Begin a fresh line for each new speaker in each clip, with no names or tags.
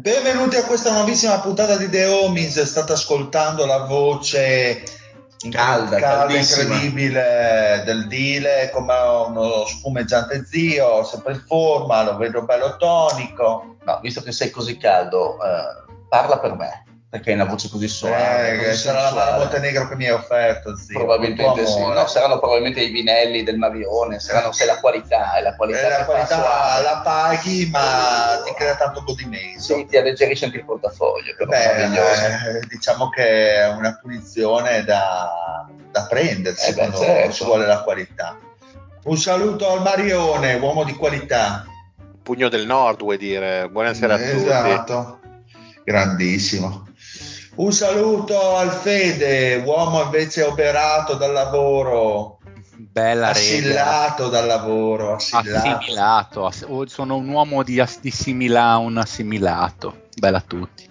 Benvenuti a questa nuovissima puntata di The Homies. State ascoltando la voce
Calda,
calda incredibile del Dile, come uno spumeggiante zio, sempre in forma, lo vedo bello tonico.
No, visto che sei così caldo, eh, parla per me, perché hai una voce così suave.
Eh,
così
sarà la
sensuale.
mano Montenegro che mi hai offerto, zio.
Probabilmente sì, no, saranno probabilmente i vinelli del Marione, saranno se la qualità, è la qualità
Eh, la qualità la paghi, ma ti crea tanto godimento.
Sì, ti alleggerisce anche il portafoglio.
Beh, eh, diciamo che è una punizione da, da prendersi
Eh beh,
quando
certo.
si vuole la qualità. Un saluto al Marione, uomo di qualità.
Pugno del Nord, vuoi dire? Buonasera a tutti.
Esatto, grandissimo. Un saluto al Fede, uomo invece operato dal lavoro,
Bella
assillato dal lavoro, assillato.
Assimilato. ass- oh, sono un uomo di, ass- di simila un assimilato. Bella a tutti.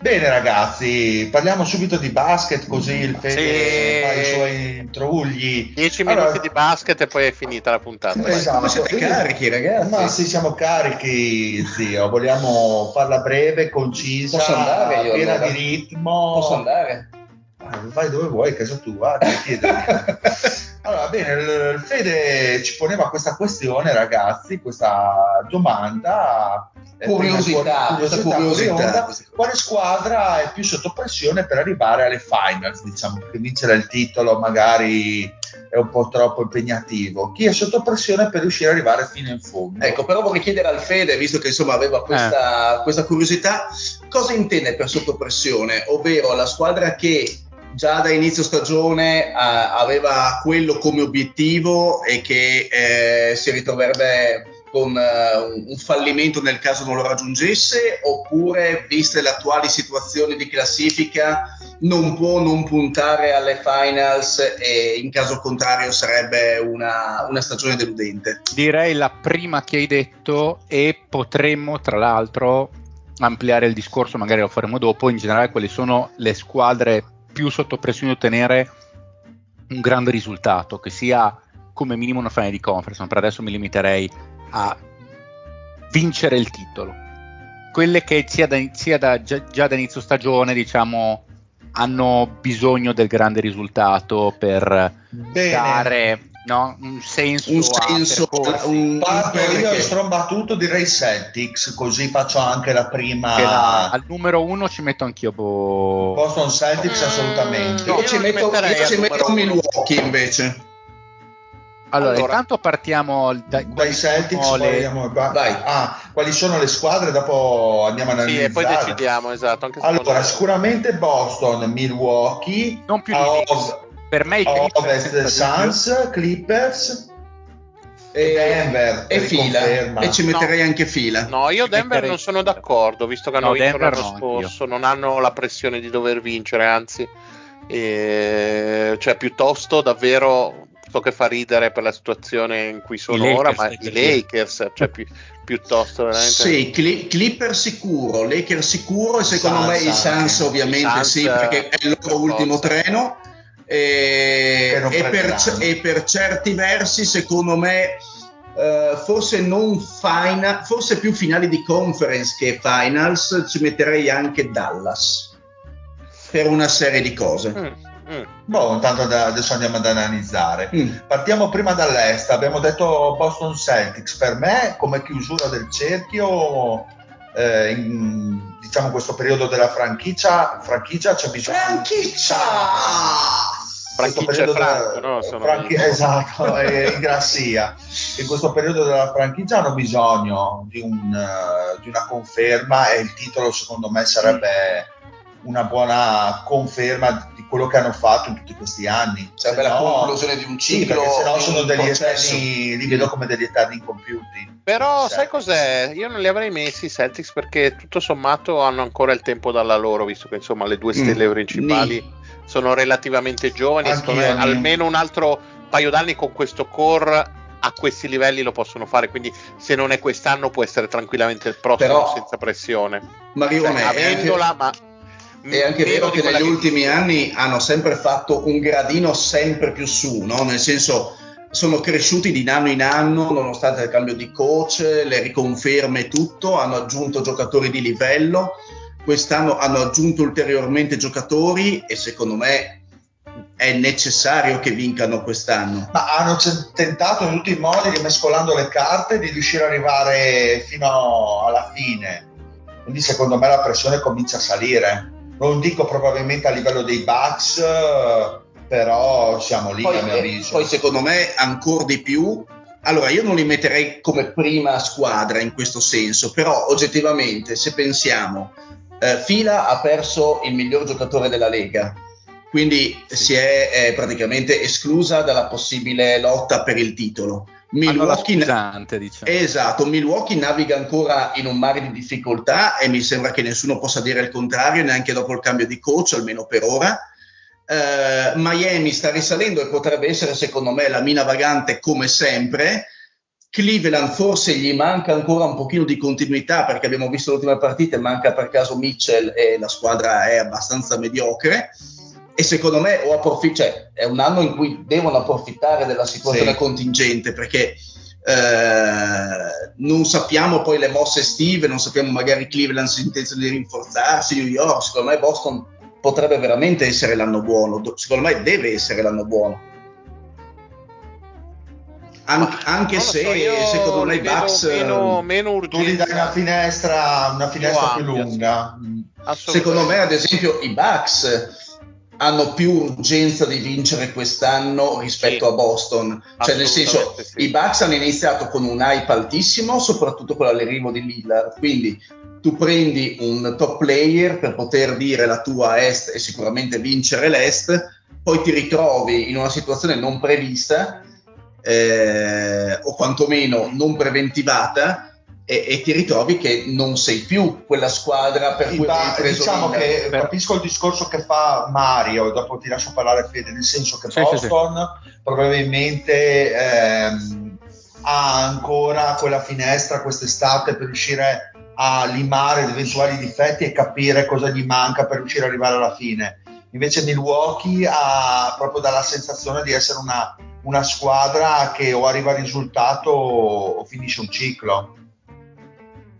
Bene ragazzi, parliamo subito di basket così il Fede
Sì.
fa i suoi intrugli.
10
Allora-
minuti di basket e poi è finita la puntata.
Esatto.
Come siete carichi, ragazzi?
Ma sì, siamo carichi, zio. Vogliamo farla breve, concisa,
Posso andare io,
piena
allora?
di ritmo.
Posso andare?
Ah, Vai dove vuoi, casa tua. che chiedi? allora, bene, il il Fede ci poneva questa questione, ragazzi, questa domanda. eh,
Curiosità, questa curiosità.
fuori onda. Quale squadra è più sotto pressione per arrivare alle finals? Diciamo che vincere il titolo magari è un po' troppo impegnativo. Chi è sotto pressione per riuscire ad arrivare fino in fondo?
Ecco, però vorrei chiedere al Fede, visto che insomma aveva questa, questa curiosità, cosa intende per sottopressione? Ovvero la squadra che già da inizio stagione ah, aveva quello come obiettivo e che eh, si ritroverebbe con eh, un- un fallimento nel caso non lo raggiungesse, oppure, viste le attuali situazioni di classifica, non può non puntare alle finals e in caso contrario sarebbe una, una stagione deludente?
Direi la prima che hai detto e potremmo tra l'altro ampliare il discorso, magari lo faremo dopo, in generale quali sono le squadre più sotto pressione di ottenere un grande risultato, che sia come minimo una finale di conference, ma per adesso mi limiterei a vincere il titolo. Quelle che sia da, sia da- già, già da inizio stagione, diciamo, hanno bisogno del grande risultato per
Bene.
dare no, un senso,
un senso, un,
Parto
un
io strombattuto direi Celtics, così faccio anche la prima.
la- al numero uno ci metto anch'io. Boh.
Boston Celtics
Mm,
assolutamente.
no.
Io ci
Io li
metto, io ci metto Milwaukee invece.
Allora,
Allora.
intanto partiamo da,
Dai Celtics
le-
andiamo qua.
Vai.
Ah, quali sono le squadre? Dopo andiamo a
Sì, e poi
analizzare.
decidiamo, esatto.
Allora,
me.
sicuramente Boston, Milwaukee,
non più di
a, ov-
per me i Clippers
ovest
dubbio.
Suns, Clippers
E,
Denver,
e fila. E ci metterei anche fila.
No, io
Ci
Denver
metterei-
non sono d'accordo, visto che hanno
No,
vinto
Denver
l'anno
no,
scorso, non hanno la pressione di dover vincere, anzi, eh, cioè piuttosto davvero so che fa ridere per la situazione in cui sono
Lakers,
ora, ma i. Lakers, cioè pi- piuttosto veramente.
Sì, Cli- Clipper sicuro, Laker sicuro e secondo
Suns
me i Suns ovviamente
Suns,
sì, perché è il
per
loro ultimo
forza.
treno. E, e per, e per certi versi secondo me Uh, forse non final, forse più finali di conference che finals, ci metterei anche Dallas per una serie di cose. Mm.
Mm. Boh, intanto adesso andiamo ad analizzare. Mm. Partiamo prima dall'est. Abbiamo detto Boston Celtics. Per me, come chiusura del cerchio, eh, in diciamo questo periodo della franchigia, franchigia c'è bisogno.
Franchigia!
Franchigia Franco, no?
Franchi- esatto, in grassia. In questo periodo della franchigia hanno bisogno di, un, uh, di una conferma e il titolo secondo me sarebbe una buona conferma di quello che hanno fatto in tutti questi anni.
Sarebbe la no, conclusione di un ciclo.
Sì, se no sono degli eterni, li vedo come degli eterni incompiuti.
Però sì. sai cos'è? Io non li avrei messi i Celtics perché tutto sommato hanno ancora il tempo dalla loro, visto che insomma le due stelle mm. principali mm. sono relativamente giovani. Me almeno un altro paio d'anni con questo core a questi livelli lo possono fare. Quindi, se non è quest'anno, può essere tranquillamente il prossimo
Però,
senza pressione.
Marione, cioè,
avendola,
anche... ma è anche vero che negli ultimi che... anni hanno sempre fatto un gradino sempre più su, no? nel senso sono cresciuti di anno in anno nonostante il cambio di coach, le riconferme e tutto, hanno aggiunto giocatori di livello, quest'anno hanno aggiunto ulteriormente giocatori e secondo me è necessario che vincano quest'anno.
Ma hanno tentato in tutti i modi, rimescolando le carte, di riuscire ad arrivare fino alla fine. Quindi secondo me la pressione comincia a salire non dico probabilmente a livello dei Bucks, però siamo lì
poi,
a mio eh, avviso.
Poi secondo me ancora di più. Allora, io non li metterei come prima squadra in questo senso, però oggettivamente, se pensiamo, eh, Fila ha perso il miglior giocatore della Lega, quindi sì. si è eh, praticamente esclusa dalla possibile lotta per il titolo.
Milwaukee, scusante, diciamo.
Esatto, Milwaukee naviga ancora in un mare di difficoltà e mi sembra che nessuno possa dire il contrario, neanche dopo il cambio di coach, almeno per ora. Uh, Miami sta risalendo e potrebbe essere secondo me la mina vagante come sempre. Cleveland forse gli manca ancora un pochino di continuità perché abbiamo visto l'ultima partita e manca per caso Mitchell e la squadra è abbastanza mediocre e secondo me o approfitt- cioè, è un anno in cui devono approfittare della situazione sì. contingente perché eh, non sappiamo poi le mosse estive, non sappiamo magari Cleveland si intenzione di rinforzarsi, New York, secondo me Boston potrebbe veramente essere l'anno buono, secondo me deve essere l'anno buono. An- anche se so, secondo me i Bucks
meno, meno
tu gli dai una finestra, una finestra più, più lunga.
Secondo me, ad esempio, i Bucks hanno più urgenza di vincere quest'anno rispetto sì, a Boston. Cioè, nel senso, sì. i Bucks hanno iniziato con un hype altissimo, soprattutto con l'arrivo di Lillard. Quindi tu prendi un top player per poter dire la tua est e sicuramente vincere l'est, poi ti ritrovi in una situazione non prevista eh, o quantomeno non preventivata e, e, ti ritrovi che non sei più quella squadra per cui
hai preso diciamo che per... capisco il discorso che fa Mario dopo ti lascio parlare Fede nel senso che sì, Boston sì, sì. probabilmente ehm, ha ancora quella finestra quest'estate per riuscire a limare gli eventuali difetti e capire cosa gli manca per riuscire ad arrivare alla fine. Invece Milwaukee ha proprio dalla sensazione di essere una, una squadra che o arriva al risultato o finisce un ciclo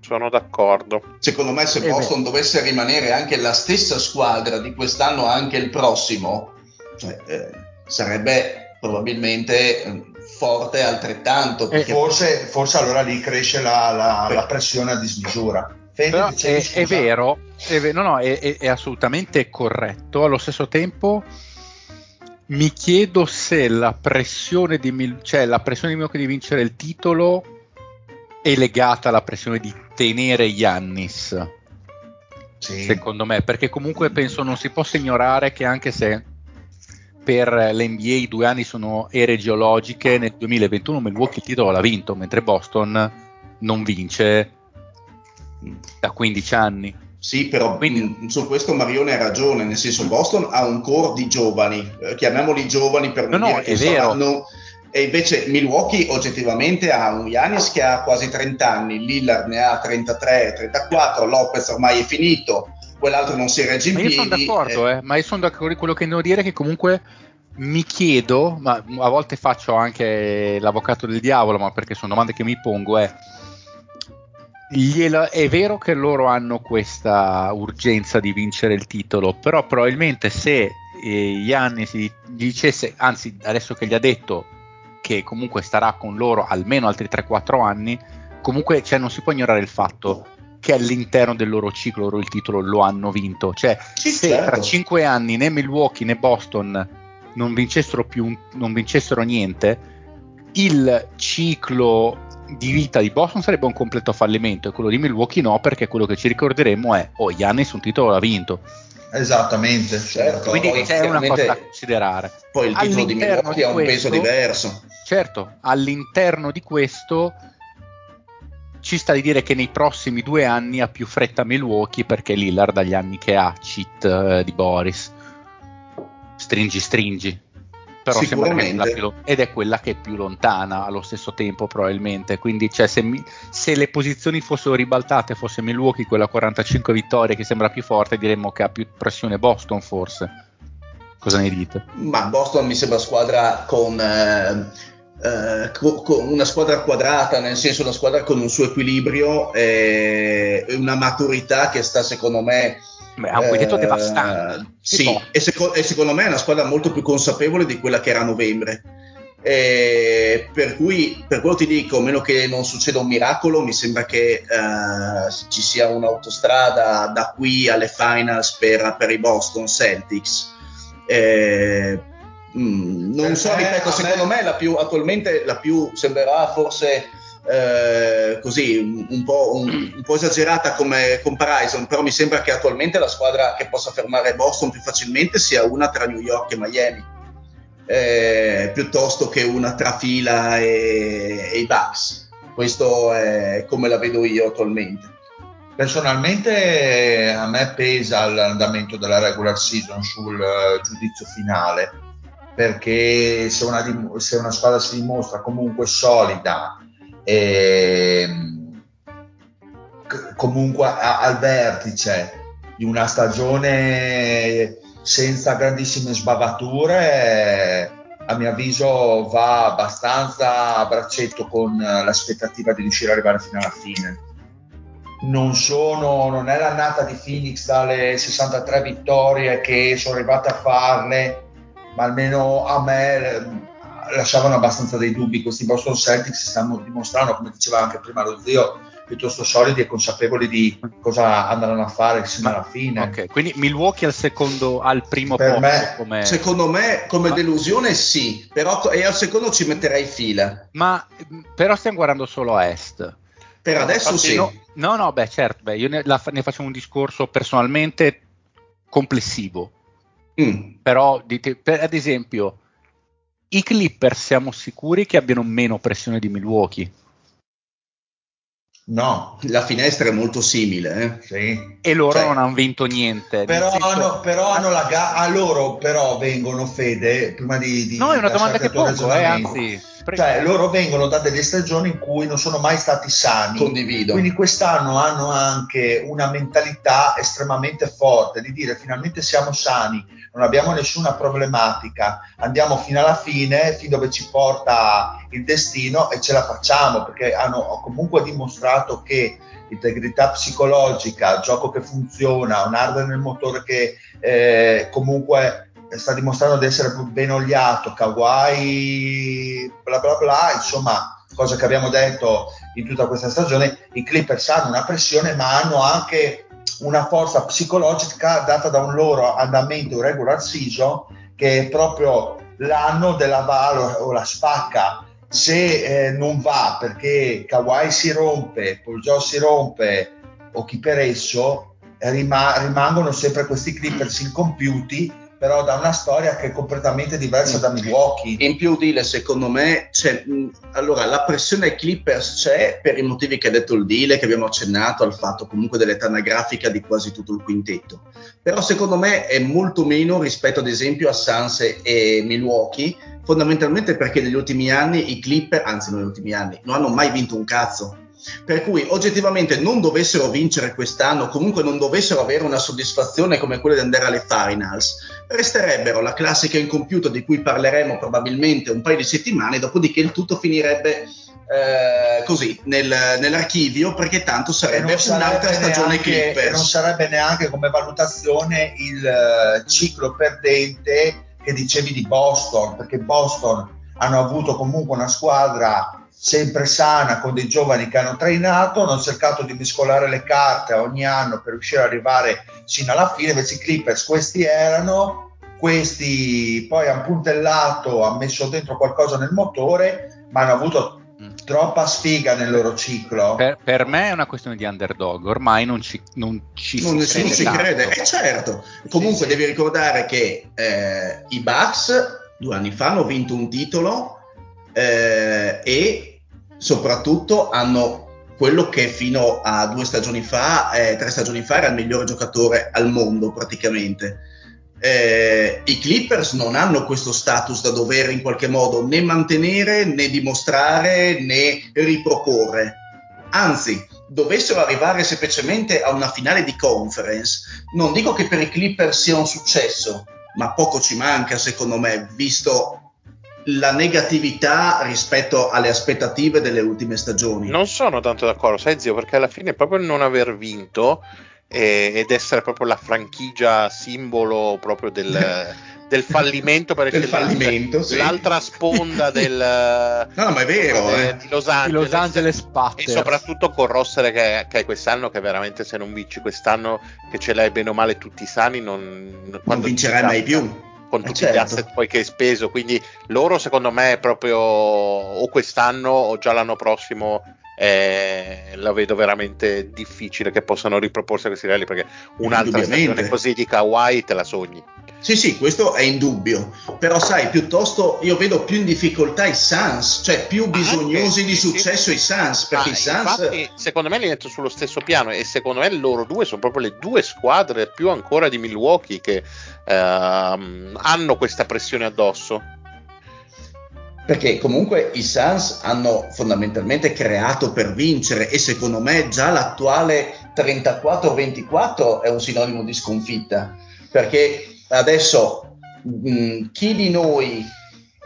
sono d'accordo.
Secondo me se Boston dovesse rimanere anche la stessa squadra di quest'anno anche il prossimo, cioè, eh, sarebbe probabilmente eh, forte altrettanto.
Perché... Forse, forse, allora lì cresce la, la, la pressione a dismisura.
Però è, è, vero, è, no, no, è, è, assolutamente corretto. Allo stesso tempo, mi chiedo se la pressione di, cioè la pressione di Milwaukee di vincere il titolo è legata alla pressione di tenere Yannis. Sì. Secondo me, perché comunque penso non si possa ignorare che anche se per l'NBA i due anni sono ere geologiche, nel 2021 Milwaukee il titolo l'ha vinto, mentre Boston non vince da 15 anni.
Sì, però Quindi, su questo Marione ha ragione, nel senso Boston ha un core di giovani, eh, chiamiamoli giovani per non no, dire che saranno e invece Milwaukee oggettivamente ha un Yanis che ha quasi 30 anni, Lillard ne ha 33, 34, Lopez ormai è finito, quell'altro non si regge in
ma
piedi.
Io sono d'accordo, eh. eh, ma io sono d'accordo con quello che devo dire che comunque mi chiedo, ma a volte faccio anche l'avvocato del diavolo, ma perché sono domande che mi pongo, è, gliela, è vero che loro hanno questa urgenza di vincere il titolo, però probabilmente se eh, Giannis gli dicesse, anzi adesso che gli ha detto che comunque starà con loro almeno altri 3-4 anni, comunque cioè, non si può ignorare il fatto che all'interno del loro ciclo loro il titolo lo hanno vinto. Cioè, sì, se certo. tra 5 anni né Milwaukee né Boston non vincessero, più, non vincessero niente, il ciclo di vita di Boston sarebbe un completo fallimento e quello di Milwaukee no, perché quello che ci ricorderemo è, oh, Giannis un titolo l'ha vinto.
Esattamente, certo.
Quindi c'è una cosa da considerare.
Poi il titolo di Milwaukee ha un peso diverso.
Certo, all'interno di questo ci sta di dire che nei prossimi due anni ha più fretta Milwaukee perché Lillard dagli anni che ha, cheat eh, di Boris. Stringi, stringi. Però sembra che è più, ed è quella che è più lontana allo stesso tempo probabilmente. Quindi cioè, se, mi, se, le posizioni fossero ribaltate, fosse Milwaukee quella 45 vittorie che sembra più forte, diremmo che ha più pressione Boston forse. Cosa ne dite?
Ma Boston mi sembra squadra con... Eh Uh, con una squadra quadrata, nel senso una squadra con un suo equilibrio e una maturità che sta secondo me
Beh, ha un quintetto uh, devastante.
Sì, e, seco- e, secondo me è una squadra molto più consapevole di quella che era a novembre. E per cui, per quello ti dico, a meno che non succeda un miracolo, mi sembra che uh, ci sia un'autostrada da qui alle finals per, per i Boston Celtics. Eh, Mm, non so, ripeto, secondo me, la più, attualmente la più sembrerà forse eh, così un po', un, un po', esagerata come comparison, però mi sembra che attualmente la squadra che possa fermare Boston più facilmente sia una tra New York e Miami, eh, piuttosto che una tra fila e, e i Bucks. Questo è come la vedo io attualmente.
Personalmente a me pesa l'andamento della regular season sul uh, giudizio finale perché se una, se una squadra si dimostra comunque solida e comunque a, al vertice di una stagione senza grandissime sbavature a mio avviso va abbastanza a braccetto con l'aspettativa di riuscire ad arrivare fino alla fine. Non sono non è l'annata di Phoenix dalle 63 vittorie che sono arrivate a farle ma almeno a me eh, lasciavano abbastanza dei dubbi. Questi Boston Celtics si stanno dimostrando, come diceva anche prima lo zio, piuttosto solidi e consapevoli di cosa andranno a fare sino alla fine.
Ok, quindi Milwaukee al secondo, al primo
per posto. Me, come... Secondo me, come delusione, sì, però e al secondo ci metterei fila.
Ma però stiamo guardando solo a est.
Per adesso Infatti, sì.
No, no, no, beh, certo, beh, io ne, la, ne faccio un discorso personalmente complessivo Mm. Però, per, ad esempio, i Clippers siamo sicuri che abbiano meno pressione di Milwaukee?
No, la finestra è molto simile. Eh? Sì.
E loro cioè, non hanno vinto niente.
Però, senso... hanno, però hanno, la gara. A loro però vengono, Fede, prima di... di
no, è una domanda che pongo, eh, anzi.
Cioè, loro vengono da delle stagioni in cui non sono mai stati sani.
Condivido.
Quindi quest'anno hanno anche una mentalità estremamente forte di dire finalmente siamo sani, non abbiamo nessuna problematica, andiamo fino alla fine, fin dove ci porta il destino e ce la facciamo, perché hanno comunque dimostrato che integrità psicologica, gioco che funziona, un hardware nel motore che eh, comunque sta dimostrando di essere ben oliato, Kawhi, bla bla bla, insomma, cosa che abbiamo detto in tutta questa stagione, i Clippers hanno una pressione ma hanno anche una forza psicologica data da un loro andamento regular season che è proprio l'anno della valo o la spacca se eh, non va perché Kawhi si rompe, Paul si rompe o chi per esso rima- rimangono sempre questi Clippers incompiuti però da una storia che è completamente diversa da Milwaukee.
In più, Dile, secondo me, c'è, allora, la pressione ai Clippers c'è per i motivi che ha detto il Dile, che abbiamo accennato al fatto comunque dell'età anagrafica di quasi tutto il quintetto. Però secondo me è molto meno rispetto ad esempio a Suns e Milwaukee, fondamentalmente perché negli ultimi anni i Clippers, anzi negli ultimi anni, non hanno mai vinto un cazzo Per cui oggettivamente non dovessero vincere quest'anno, comunque non dovessero avere una soddisfazione come quella di andare alle finals, resterebbero la classica incompiuta di cui parleremo probabilmente un paio di settimane, dopodiché il tutto finirebbe eh, così nel, nell'archivio perché tanto sarebbe, un'altra stagione neanche, Clippers.
Non sarebbe neanche come valutazione il uh, ciclo perdente che dicevi di Boston, perché Boston hanno avuto comunque una squadra sempre sana con dei giovani che hanno trainato, hanno cercato di mescolare le carte ogni anno per riuscire ad arrivare sino alla fine, invece i Clippers questi erano, questi poi hanno puntellato, hanno messo dentro qualcosa nel motore, ma hanno avuto troppa sfiga nel loro ciclo.
Per, per, me è una questione di underdog, ormai non ci, non ci
non
si crede.
Si crede. Eh, certo, comunque sì, devi sì. ricordare che eh, i Bucks due anni fa hanno vinto un titolo eh, e soprattutto hanno quello che fino a due stagioni fa, eh, tre stagioni fa, era il migliore giocatore al mondo praticamente eh, i Clippers non hanno questo status da dover in qualche modo né mantenere né dimostrare né riproporre. Anzi, dovessero arrivare semplicemente a una finale di conference, non dico che per i Clippers sia un successo, ma poco ci manca secondo me, visto la negatività rispetto alle aspettative delle ultime stagioni.
Non sono tanto d'accordo, sai zio, perché alla fine proprio non aver vinto e, ed essere proprio la franchigia simbolo proprio del, del fallimento per
del fallimento, sì.
l'altra sponda del
no, no ma è vero
eh,
eh.
di Los Angeles,
Los Angeles
e soprattutto con Rossere che, che, hai quest'anno che veramente se non vinci quest'anno che ce l'hai bene o male tutti i sani non,
non vincerai mai più
con tutti certo. gli asset poi che hai speso quindi loro secondo me proprio o quest'anno o già l'anno prossimo eh, la vedo veramente difficile che possano riproporsi a questi livelli perché un'altra stagione così di Kawhi te la sogni.
Sì, sì, questo è indubbio, però sai, piuttosto io vedo più in difficoltà i Suns, cioè più bisognosi Anche, di successo sì. i Suns, perché ah, i Suns...
Infatti, secondo me li metto sullo stesso piano e secondo me loro due sono proprio le due squadre più ancora di Milwaukee che ehm, hanno questa pressione addosso
perché comunque i Suns hanno fondamentalmente creato per vincere e secondo me già l'attuale 34-24 è un sinonimo di sconfitta, perché adesso mh, chi di noi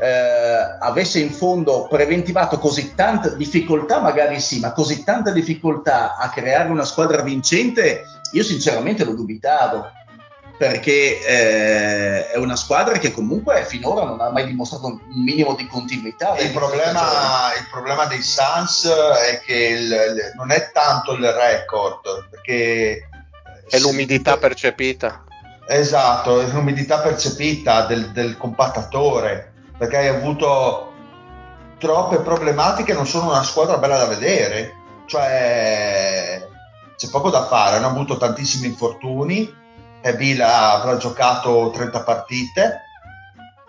eh, avesse in fondo preventivato così tanta difficoltà, magari sì, ma così tanta difficoltà a creare una squadra vincente, io sinceramente lo dubitavo perché eh, è una squadra che comunque finora non ha mai dimostrato un minimo di continuità.
Il problema, il problema, dei Suns è che il, non è tanto il record, perché
è l'umidità percepita.
Esatto, è l'umidità percepita del, del compattatore, perché hai avuto troppe problematiche, non sono una squadra bella da vedere, cioè c'è poco da fare, hanno avuto tantissimi infortuni Bill avrà giocato 30 partite,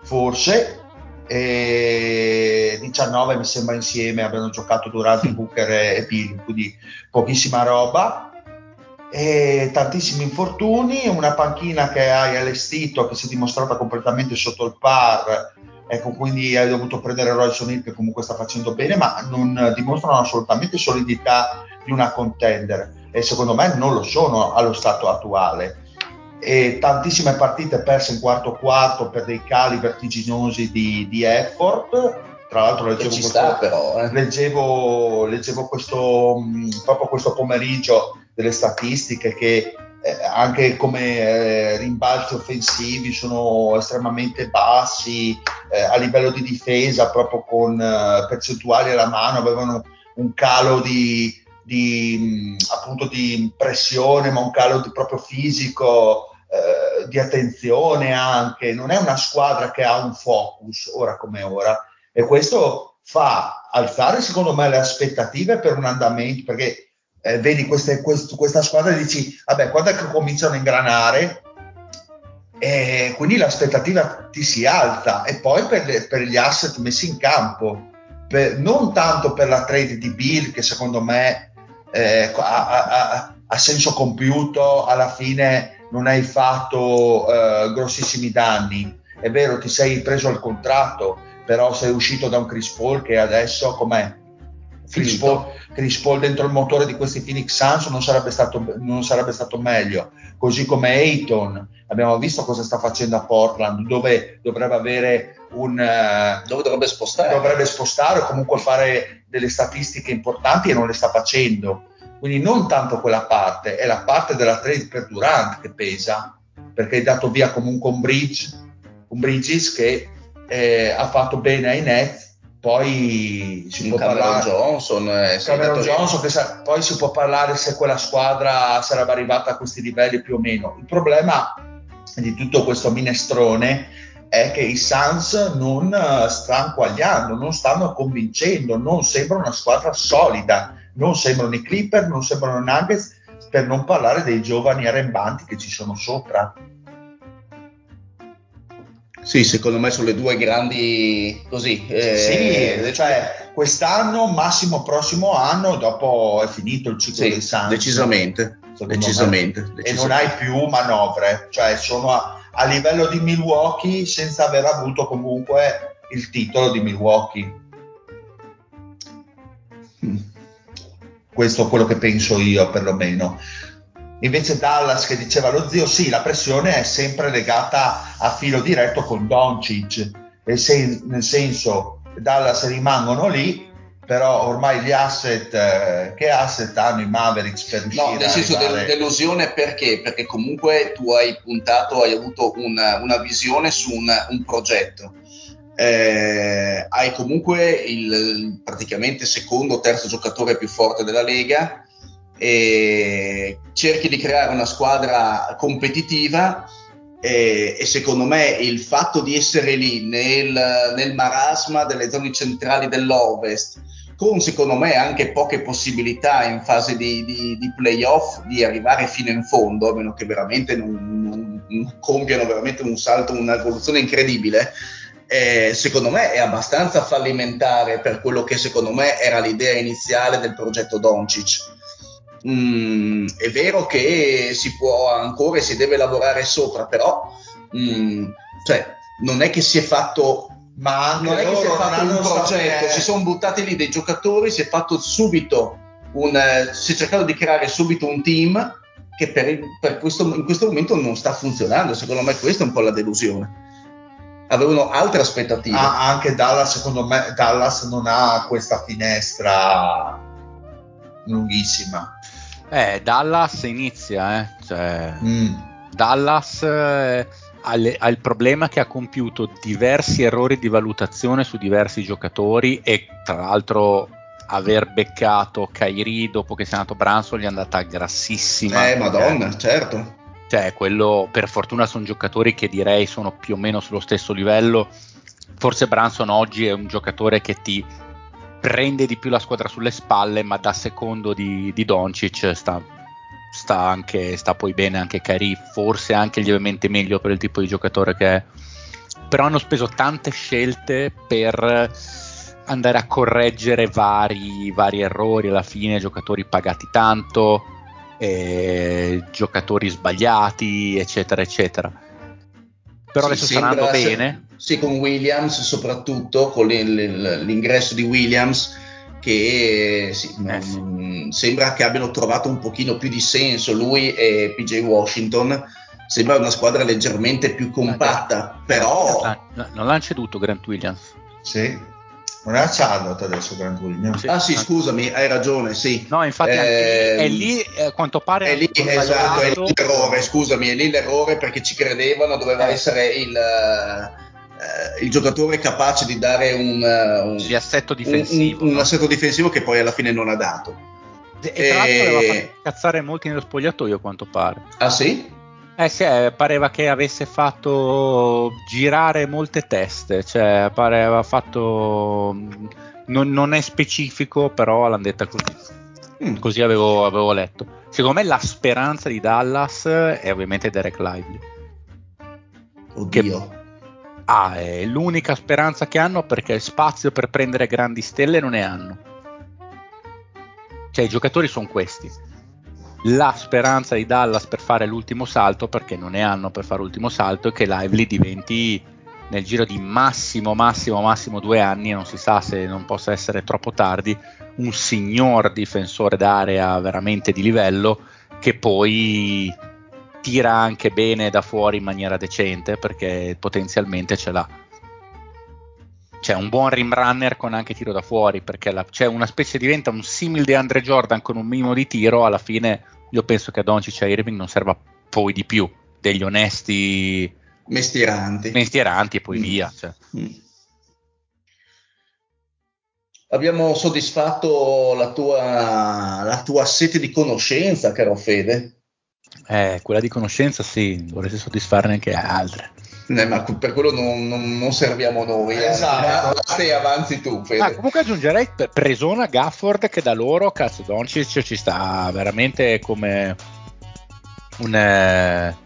forse, e 19 mi sembra insieme abbiano giocato durante Booker e Bill, quindi pochissima roba. E tantissimi infortuni, una panchina che hai allestito che si è dimostrata completamente sotto il par, ecco, quindi hai dovuto prendere Royce O'Neill che comunque sta facendo bene, ma non dimostrano assolutamente solidità di una contender. E secondo me non lo sono allo stato attuale e tantissime partite perse in quarto quarto per dei cali vertiginosi di, di effort. Tra l'altro leggevo, questo,
sta, però, eh.
leggevo, leggevo questo, proprio questo pomeriggio delle statistiche che eh, anche come eh, rimbalzi offensivi sono estremamente bassi eh, a livello di difesa, proprio con eh, percentuali alla mano, avevano un calo di, di, appunto di pressione, ma un calo di proprio fisico eh, di attenzione anche, non è una squadra che ha un focus ora come ora e questo fa alzare secondo me le aspettative per un andamento perché eh, vedi queste, quest, questa squadra e dici vabbè quando è che cominciano a ingranare? E quindi l'aspettativa ti si alza e poi per, le, per gli asset messi in campo per, non tanto per la trade di Bill che secondo me eh, ha, ha, ha senso compiuto alla fine non hai fatto eh, grossissimi danni. È vero, ti sei preso il contratto, però sei uscito da un Chris Paul che adesso com'è? Chris Paul, Chris Paul, dentro il motore di questi Phoenix Suns non sarebbe stato, non sarebbe stato meglio, così come Ayton, abbiamo visto cosa sta facendo a Portland, dove dovrebbe avere un...
Uh, dove dovrebbe spostare.
Dovrebbe spostare o comunque fare delle statistiche importanti e non le sta facendo. Quindi non tanto quella parte, è la parte della trade per Durant che pesa, perché hai dato via comunque un bridge, un Bridges che eh, ha fatto bene ai Nets poi si può
Cameron
parlare
Johnson,
eh, Cameron Johnson che sa, poi si può parlare se quella squadra sarebbe arrivata a questi livelli più o meno. Il problema di tutto questo minestrone è che i Suns non uh, stanno quagliando non stanno convincendo non sembra una squadra solida non sembrano i Clipper non sembrano i Nuggets per non parlare dei giovani arrembanti che ci sono sopra
sì, secondo me sono le due grandi così.
Eh, sì, cioè quest'anno, massimo prossimo anno, dopo è finito il ciclo
sì,
dei Suns.
Decisamente, decisamente, decisamente,
E non hai più manovre, cioè sono a, a livello di Milwaukee senza aver avuto comunque il titolo di Milwaukee. Mm. Questo è quello che penso io, perlomeno. Invece Dallas che diceva lo zio, sì, la pressione è sempre legata a filo diretto con Doncic, nel senso Dallas rimangono lì, però ormai gli asset, eh, che asset hanno i Mavericks per riuscire
No, nel senso
arrivare...
delusione perché? Perché comunque tu hai puntato, hai avuto una, una visione su un, un progetto. Eh, hai comunque il praticamente secondo o terzo giocatore più forte della Lega e cerchi di creare una squadra competitiva e, e, secondo me il fatto di essere lì nel, nel marasma delle zone centrali dell'Ovest con secondo me anche poche possibilità in fase di, di, di playoff di arrivare fino in fondo, a meno che veramente non, non, non compiano veramente un salto, un'evoluzione incredibile, eh, secondo me è abbastanza fallimentare per quello che secondo me era l'idea iniziale del progetto Doncic Mm, è vero che si può ancora e si deve lavorare sopra, però mm, cioè, non è che si è fatto
ma
non è che si è fatto un progetto, si sono buttati lì dei giocatori, si è fatto subito un, eh, si è cercato di creare subito un team che per, per questo, in questo momento non sta funzionando. Secondo me questa è un po' la delusione. Avevano altre aspettative.
Ah, anche Dallas, secondo me, Dallas non ha questa finestra lunghissima.
Eh, Dallas inizia, eh. Cioè, mm. Dallas eh, ha, le, ha, il problema che ha compiuto diversi errori di valutazione su diversi giocatori e tra l'altro aver beccato Kairi dopo che si è andato Branson gli è andata grassissima.
Eh, madonna, certo.
Cioè, quello per fortuna sono giocatori che direi sono più o meno sullo stesso livello. Forse Branson oggi è un giocatore che ti prende di più la squadra sulle spalle, ma da secondo di, di Doncic sta, sta, anche, sta poi bene anche Cari, forse anche lievemente meglio per il tipo di giocatore che è. Però hanno speso tante scelte per andare a correggere vari, vari errori alla fine, giocatori pagati tanto, eh, giocatori sbagliati, eccetera, eccetera. Però sì, adesso sta andando bene.
Sì, con Williams soprattutto, con l'ingresso di Williams che sì, eh sì. sembra che abbiano trovato un pochino più di senso lui e PJ Washington sembra una squadra leggermente più compatta però
non l'hanno ceduto Grant Williams
sì non è a Charlotte adesso Grant Williams
ah sì scusami hai ragione sì
no infatti eh, è lì a quanto pare
è lì, esatto, è lì l'errore scusami è lì l'errore perché ci credevano doveva eh. essere il eh, il giocatore capace di dare un, eh, un,
assetto difensivo,
un, un, no? assetto difensivo che poi alla fine non ha dato.
E, e tra l'altro aveva fatto cazzare molti nello spogliatoio a quanto pare.
Ah sì?
Eh sì, eh, pareva che avesse fatto girare molte teste, cioè pareva fatto... Non, non è specifico, però l'hanno detta così. Mm. Così avevo, avevo, letto. Secondo me la speranza di Dallas è ovviamente Derek Lively.
Oddio.
Che ah, è l'unica speranza che hanno perché spazio per prendere grandi stelle non ne hanno. Cioè i giocatori sono questi. La speranza di Dallas per fare l'ultimo salto, perché non ne hanno per fare l'ultimo salto, è che Lively diventi nel giro di massimo, massimo, massimo due anni, non si sa se non possa essere troppo tardi, un signor difensore d'area veramente di livello che poi tira anche bene da fuori in maniera decente perché potenzialmente ce l'ha. C'è un buon rim runner con anche tiro da fuori perché la, c'è una specie diventa un simile di Andre Jordan con un minimo di tiro. Alla fine, io penso che a Doncic e Irving non serva poi di più degli onesti
mestieranti,
mestieranti e poi mm. via. Cioè. Mm.
Abbiamo soddisfatto la tua, la tua sete di conoscenza, caro Fede.
Eh, quella di conoscenza sì, vorresti soddisfarne anche altre.
Eh, ma per quello non, non, non serviamo noi. Eh. Esatto. Eh. Stai avanti tu, Fede.
Ah, comunque aggiungerei Presona Gafford che da loro, cazzo, Doncic ci sta veramente come un, eh,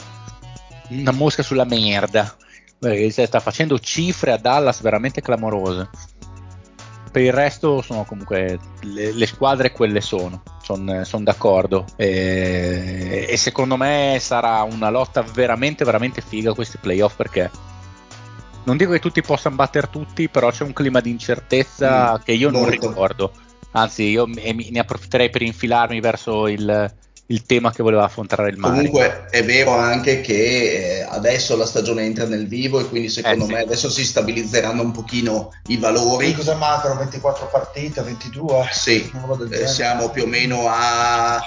una mosca sulla merda. Perché sta facendo cifre a Dallas veramente clamorose. Per il resto sono comunque le, le squadre quelle sono, sono son d'accordo. E, e, secondo me sarà una lotta veramente, veramente figa questi playoff perché non dico che tutti possano battere tutti, però c'è un clima di incertezza mm, che io molto. non ricordo. Anzi, io ne approfitterei per infilarmi verso il, il tema che voleva affrontare il Mario.
Comunque è vero anche che eh, adesso la stagione entra nel vivo e quindi secondo eh, me sì. adesso si stabilizzeranno un pochino i valori.
Cosa mancano? 24 partite, 22?
Sì, eh, siamo più o meno a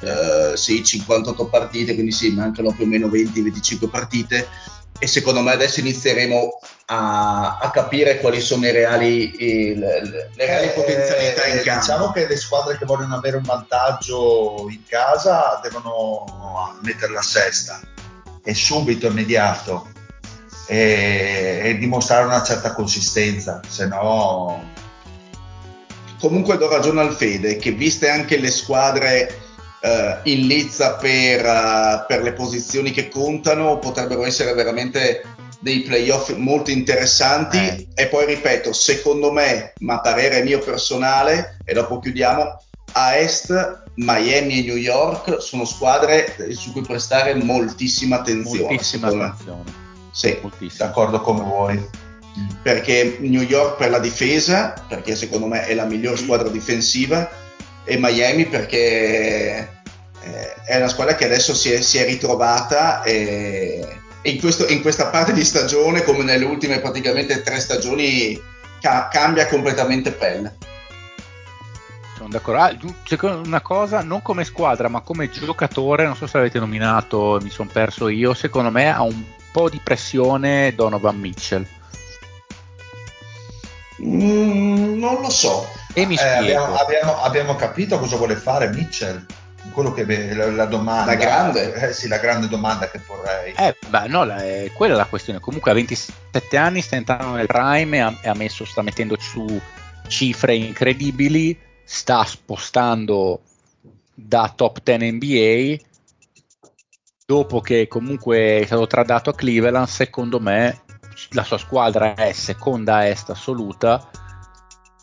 eh, sì, 58 partite, quindi sì, mancano più o meno 20-25 partite e secondo me adesso inizieremo a, a capire quali sono i reali, i, le, le, reali eh, potenzialità in campo.
Diciamo che le squadre che vogliono avere un vantaggio in casa devono mettere la sesta e subito immediato e, e dimostrare una certa consistenza, se no...
Comunque do ragione al Fede che viste anche le squadre uh, in lizza per, uh, per, le posizioni che contano, potrebbero essere veramente dei playoff molto interessanti. Eh. E poi ripeto, secondo me, ma parere mio personale, e dopo chiudiamo, a est Miami e New York sono squadre su cui prestare moltissima attenzione.
Moltissima attenzione.
Sì,
moltissima. d'accordo con voi.
Perché New York per la difesa, perché secondo me è la miglior squadra difensiva, e Miami perché eh, è una squadra che adesso si è, si è ritrovata e, e in, questo, in, questa parte di stagione, come nelle ultime praticamente tre stagioni, ca- cambia completamente pelle.
Sono d'accordo. Ah, una cosa, non come squadra, ma come giocatore, non so se avete nominato, mi sono perso io, secondo me ha un po' di pressione Donovan Mitchell.
Mm, non lo so.
E mi eh,
abbiamo, abbiamo, abbiamo, capito cosa vuole fare Mitchell quello che la, la domanda.
La grande?
Eh, sì, la grande domanda che porrei.
Eh, beh, no, la, eh, quella è la questione. Comunque a 27 anni sta entrando nel prime e ha, e ha messo, sta mettendo su cifre incredibili, sta spostando da top 10 NBA. Dopo che comunque è stato tradato a Cleveland, secondo me la sua squadra è seconda a est assoluta.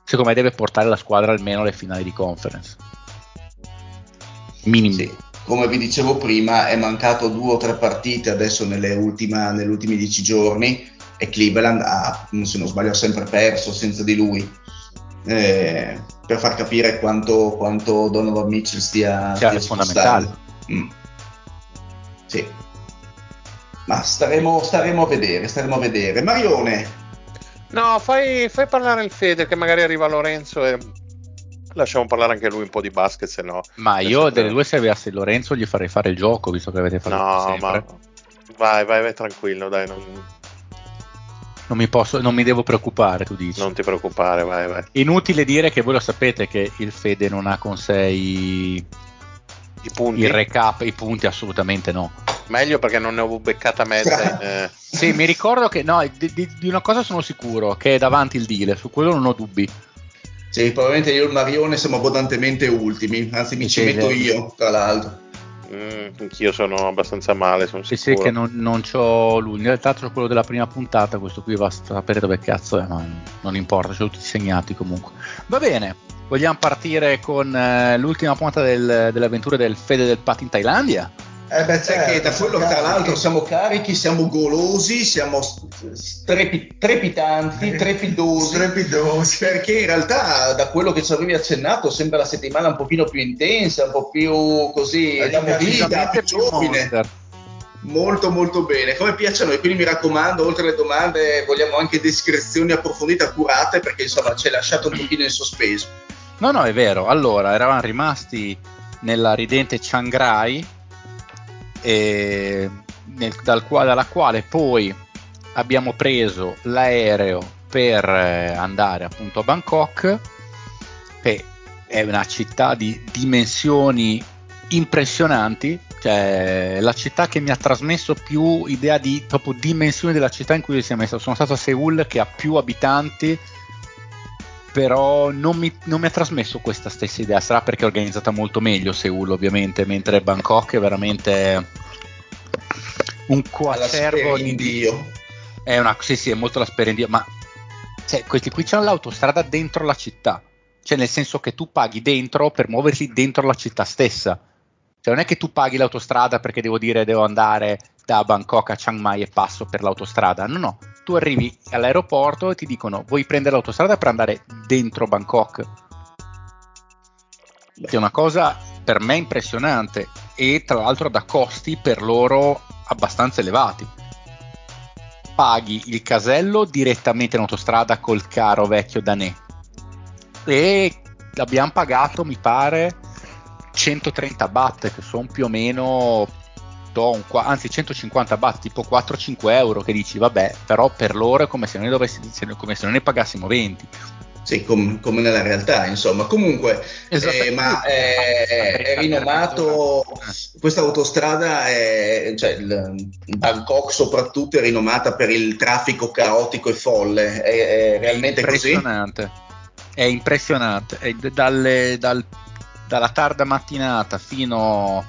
Secondo me deve portare la squadra almeno alle finali di conference
minimo. Sì. Come vi dicevo prima, è mancato due o tre partite adesso nelle, ultima, negli ultimi dieci giorni e Cleveland ha, se non sbaglio, ha sempre perso senza di lui. Eh, per far capire quanto, quanto Donovan Mitchell stia,
stia fondamentale. Mm.
Sì. Ma staremo, staremo, a vedere, staremo a vedere. Marione.
No, fai, fai parlare il Fede che magari arriva Lorenzo e lasciamo parlare anche lui un po' di basket, se no.
Ma io delle due se avessi Lorenzo gli farei fare il gioco, visto che avete fatto
No, sempre. ma vai, vai, vai tranquillo, dai, non...
Non mi, posso, non mi devo preoccupare, tu dici.
Non ti preoccupare, vai, vai.
Inutile dire che voi lo sapete che il Fede non ha con sé i,
I punti.
Il recap, i punti assolutamente no.
Meglio perché non ne ho beccata mezza. Eh...
Sì, mi ricordo che no, di, di, di, una cosa sono sicuro, che è davanti il deal, su quello non ho dubbi.
Sì, probabilmente io e il Marione siamo abbondantemente ultimi, anzi mi sì, ci metto io, tra l'altro.
Mm, anch'io sono abbastanza male, sono
sì, sicuro. Sì, che non, non ho lui. In realtà c'ho quello della prima puntata, questo qui va a sapere dove cazzo è, ma non importa, ce l'ho tutti segnati comunque. Va bene, vogliamo partire con eh, l'ultima puntata del, delle avventure del Fede del Pat in Thailandia?
Eh beh, certo, che da quello tra l'altro siamo carichi, siamo golosi, siamo strepi, trepitanti, eh, trepidosi, trepidosi, perché in realtà da quello che ci avevi accennato sembra la settimana un pochino più intensa, un po' più così, da movida, più giovine. Molto molto bene, come piace a noi, quindi mi raccomando, oltre alle domande vogliamo anche descrizioni approfondite, accurate, perché insomma ci hai lasciato un pochino in sospeso.
No, no, è vero, allora eravamo rimasti nella ridente Chiang Rai, nel, dal, dalla quale poi abbiamo preso l'aereo per eh, andare appunto a Bangkok, che è una città di dimensioni impressionanti, cioè la città che mi ha trasmesso più idea di proprio dimensioni della città in cui si è messo. Sono stato a Seoul che ha più abitanti, però non mi, non mi, ha trasmesso questa stessa idea. Sarà perché è organizzata molto meglio Seoul, ovviamente, mentre Bangkok è veramente un coacervo
di Dio.
È una, sì, sì, è molto la spera in Dio, ma cioè, questi qui c'hanno l'autostrada dentro la città, cioè nel senso che tu paghi dentro per muoverti dentro la città stessa cioè, non è che tu paghi l'autostrada perché devo dire devo andare da Bangkok a Chiang Mai e passo per l'autostrada. No, no. Tu arrivi all'aeroporto e ti dicono vuoi prendere l'autostrada per andare dentro Bangkok. Che è una cosa per me impressionante e tra l'altro da costi per loro abbastanza elevati. Paghi il casello direttamente in autostrada col caro vecchio danè e l'abbiamo pagato, mi pare, 130 baht che sono più o meno un, anzi 150 baht tipo 4-5 euro che dici vabbè però per loro è come se noi, dovessi, come se noi ne pagassimo 20
sì, com- come nella realtà, insomma. Comunque, eh, ma è, è rinomato, questa autostrada, è, cioè il, Bangkok soprattutto è rinomata per il traffico caotico e folle, è, è realmente
è impressionante.
così?
È impressionante, è dalle, dal dalla tarda mattinata fino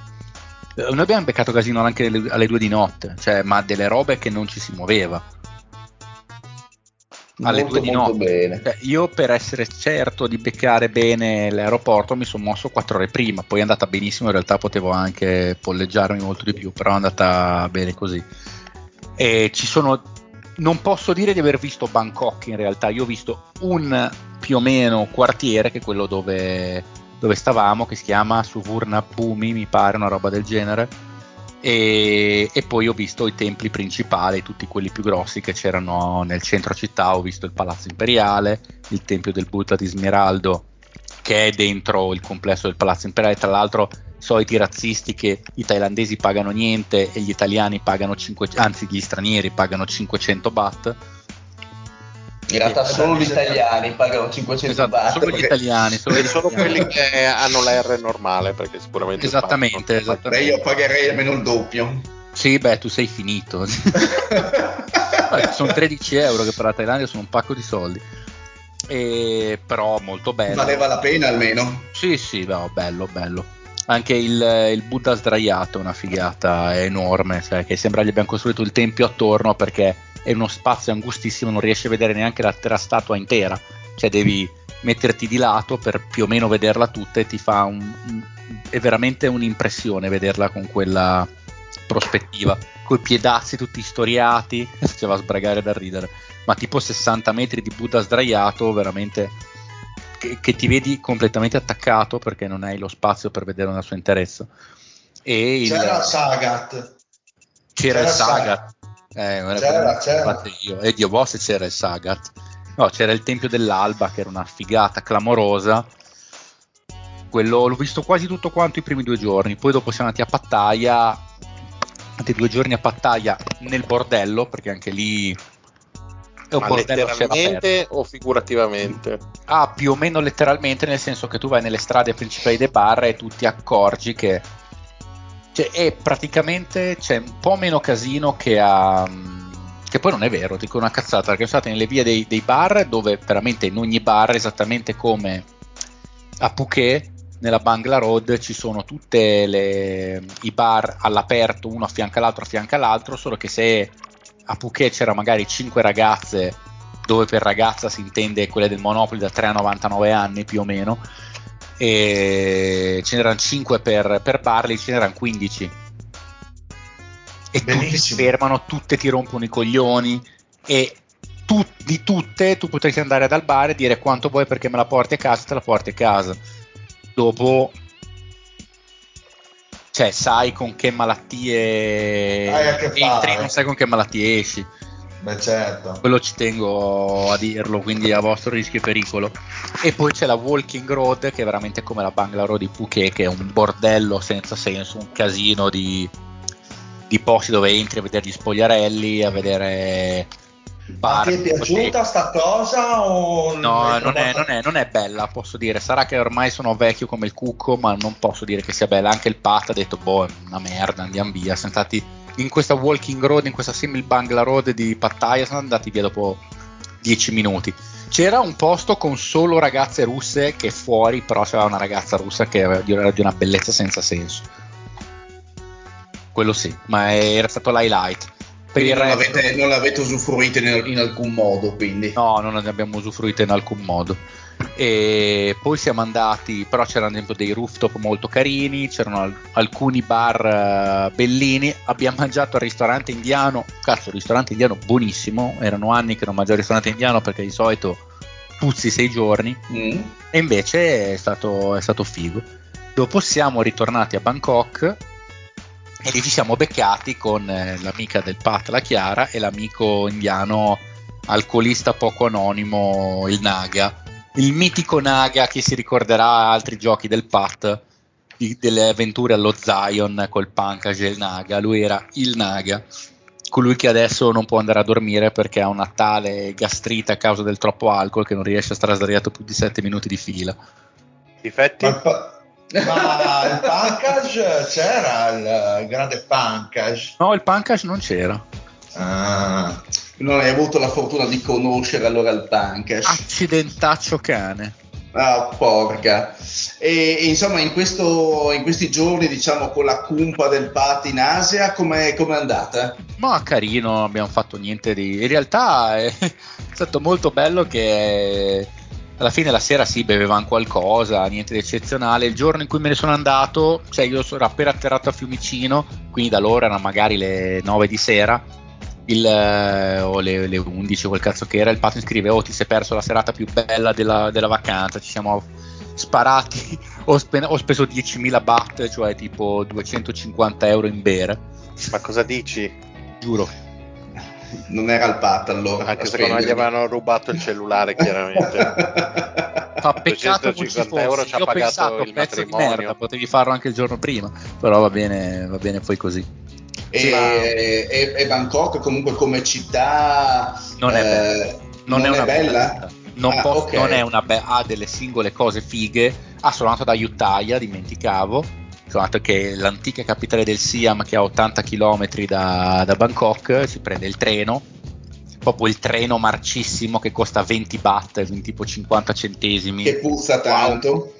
noi abbiamo beccato casino anche alle due di notte, cioè, ma delle robe che non ci si muoveva. Alle molto, due di notte. Cioè, io per essere certo di beccare bene l'aeroporto mi sono mosso quattro ore prima, poi è andata benissimo, in realtà potevo anche polleggiarmi molto di più, però è andata bene così. E ci sono non posso dire di aver visto Bangkok in realtà, io ho visto un più o meno quartiere che è quello dove dove stavamo, che si chiama Suburna Bhumi, mi pare, una roba del genere. E, e, poi ho visto i templi principali, tutti quelli più grossi che c'erano nel centro città. Ho visto il Palazzo Imperiale, il Tempio del Buddha di Smeraldo, che è dentro il complesso del Palazzo Imperiale. Tra l'altro, soliti razzisti che i thailandesi pagano niente e gli italiani pagano 500, anzi gli stranieri pagano 500 baht
in realtà solo gli italiani pagano 500 esatto, baht.
Solo gli italiani,
solo, gli solo quelli che hanno l'R normale, perché sicuramente...
Esattamente, esattamente.
io pagherei almeno il doppio.
Sì, beh, tu sei finito. sono 13 euro che per la Thailandia sono un pacco di soldi. E, però molto bello.
Valeva la pena almeno.
Sì, sì, no, bello, bello. Anche il, il Buddha sdraiato è una figata enorme, cioè, che sembra gli abbiamo costruito il tempio attorno perché è uno spazio angustissimo, non riesci a vedere neanche la, la statua intera, cioè devi metterti di lato per più o meno vederla tutta e ti fa un, un, è veramente un'impressione vederla con quella prospettiva, coi piedazzi tutti storiati, faceva sbragare da ridere, ma tipo 60 metri di Buddha sdraiato, veramente che, che, ti vedi completamente attaccato perché non hai lo spazio per vedere nel suo interesse.
E c'era il Sagat.
C'era, c'era il Sagat. Eh, c'era, c'era. Io. E Dio boss c'era il Sagat. No, c'era il Tempio dell'Alba che era una figata clamorosa. Quello l'ho visto quasi tutto quanto i primi due giorni. Poi dopo siamo andati a Pattaya. Altri due giorni a Pattaya nel bordello, perché anche lì
è un Ma bordello letteralmente o figurativamente?
Ah, più o meno letteralmente, nel senso che tu vai nelle strade principali dei bar e tu ti accorgi che cioè, è praticamente c'è un po' meno casino che a. Che poi non è vero, dico una cazzata, perché sono state nelle vie dei, dei bar dove veramente in ogni bar, esattamente come a Phuket, nella Bangla Road ci sono tutti i bar all'aperto, uno a fianco all'altro, a fianco all'altro, solo che se a Phuket c'era magari 5 ragazze, dove per ragazza si intende quelle del Monopoli da 3 a 99 anni più o meno, e ce n'erano 5 per, per Barley, ce n'erano 15. Bellissimo. tutte si fermano, tutte ti rompono i coglioni e tu, di tutte tu potresti andare dal bar e dire quanto vuoi perché me la porti a casa, te la porti a casa. Dopo cioè sai con che malattie entri, non sai con che malattie esci.
Beh, certo.
Quello ci tengo a dirlo, quindi a vostro rischio e pericolo. E poi c'è la Walking Road, che è veramente come la Bangalore di Phuket, che è un bordello senza senso, un casino di, di posti dove entri a vedere gli spogliarelli, a vedere
Bar, ti è piaciuta sta cosa? O
no, non è, non, è, non è, bella, posso dire. Sarà che ormai sono vecchio come il cucco, ma non posso dire che sia bella. Anche il Pat ha detto, boh, è una merda, andiamo via. Siamo stati in questa walking road, in questa simil Bangla Road di Pattaya, sono andati via dopo 10 minuti. C'era un posto con solo ragazze russe che fuori, però c'era una ragazza russa che era di una bellezza senza senso. Quello sì, ma era stato l'highlight
quindi non, resto... avete, non l'avete usufruito in, in, alcun modo, quindi.
No, non ne abbiamo usufruito in alcun modo. E poi siamo andati, però c'erano dei rooftop molto carini, c'erano alcuni bar uh, bellini, abbiamo mangiato al ristorante indiano, cazzo, il ristorante indiano buonissimo, erano anni che non mangiavo al ristorante indiano perché di solito puzzi sei giorni, mm. e invece è stato, è stato figo. Dopo siamo ritornati a Bangkok e lì ci siamo beccati con eh, l'amica del Pat, la Chiara, e l'amico indiano alcolista poco anonimo, il Naga. Il mitico Naga che si ricorderà altri giochi del Pat, di, delle avventure allo Zion col Pankaj e il Naga. Lui era il Naga, colui che adesso non può andare a dormire perché ha una tale gastrita a causa del troppo alcol che non riesce a stare sdraiato più di 7 minuti di fila.
Difetti?
Ma, ma il Pankaj c'era il grande Pankaj?
No, il Pankaj non c'era.
Ah, non hai avuto la fortuna di conoscere allora il Pankaj.
Accidentaccio cane.
Ah, porca. E, e insomma, in, questo, in, questi giorni, diciamo, con la cumpa del Pat in Asia, com'è, com'è andata?
Ma carino, non abbiamo fatto niente di... In realtà è stato molto bello che alla fine la sera sì, bevevamo qualcosa, niente di eccezionale. Il giorno in cui me ne sono andato, cioè io ero appena atterrato a Fiumicino, quindi da loro erano magari le 9 di sera, il, eh, o le, le 11 o quel cazzo che era, il patron scrive, oh ti sei perso la serata più bella della, della vacanza, ci siamo sparati, ho, spen- ho speso 10.000 baht, cioè tipo 250 euro in bere.
Ma cosa dici?
Giuro
non era il pat allora.
Anche secondo me gli avevano rubato il cellulare, chiaramente.
Fa peccato 250 euro ci ha pagato pensato, il pezzo matrimonio. di merda, potevi farlo anche il giorno prima, però va bene, va bene poi così.
E, e, e Bangkok comunque come città
non è eh, bella. Non, non è, è, bella? bella. Non, ah, posso, okay. non, è una be- ha delle singole cose fighe. Ah, sono andato da Utah, dimenticavo che l'antica capitale del Siam, che ha 80 km da, da Bangkok, si prende il treno, proprio il treno marcissimo che costa 20 baht, quindi tipo 50 centesimi.
Che puzza tanto.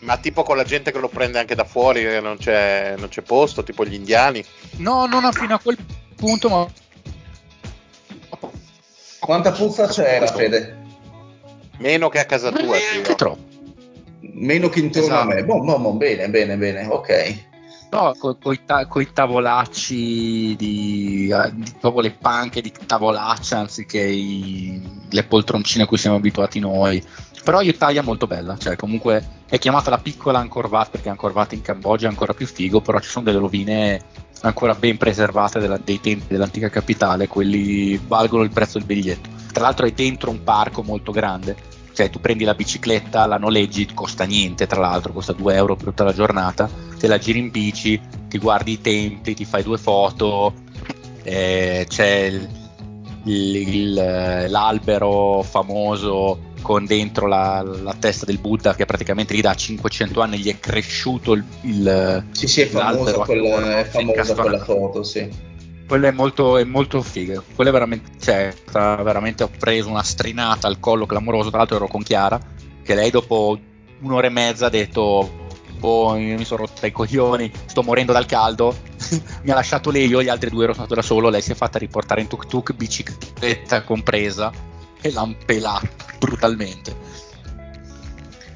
Ma tipo con la gente che lo prende anche da fuori, che non c'è, non c'è posto, tipo gli indiani?
No, non fino a quel punto, ma...
Quanta puzza c'era, Fede?
Meno che a casa tua.
Neanche troppo
meno che intorno esatto. a me. Boh, boh, boh, bene, bene, bene, ok.
No, con i ta- tavolacci di, uh, di, proprio le panche di tavolaccia anziché i, le poltroncine a cui siamo abituati noi. Però Italia è molto bella, cioè comunque è chiamata la piccola Angkor Wat perché Angkor Wat in Cambogia è ancora più figo, però ci sono delle rovine ancora ben preservate della, dei tempi dell'antica capitale, quelli valgono il prezzo del biglietto. Tra l'altro è dentro un parco molto grande cioè tu prendi la bicicletta, la noleggi, costa niente tra l'altro, costa 2 euro per tutta la giornata, te la giri in bici, ti guardi i templi, ti fai due foto, eh, c'è il, il, l'albero famoso con dentro la, la, testa del Buddha che praticamente lì da 500 anni gli è cresciuto il, il
sì sì è famosa, quella, è famosa quella foto sì
quello è molto, è molto figo. Quello è veramente, cioè, veramente ho preso una strinata al collo clamoroso. Tra l'altro ero con Chiara, che lei dopo un'ora e mezza ha detto: Oh, mi sono rotta i coglioni, sto morendo dal caldo. mi ha lasciato lei, io gli altri due ero stato da solo. Lei si è fatta riportare in tuk tuk, bicicletta compresa, e l'ha pelata brutalmente.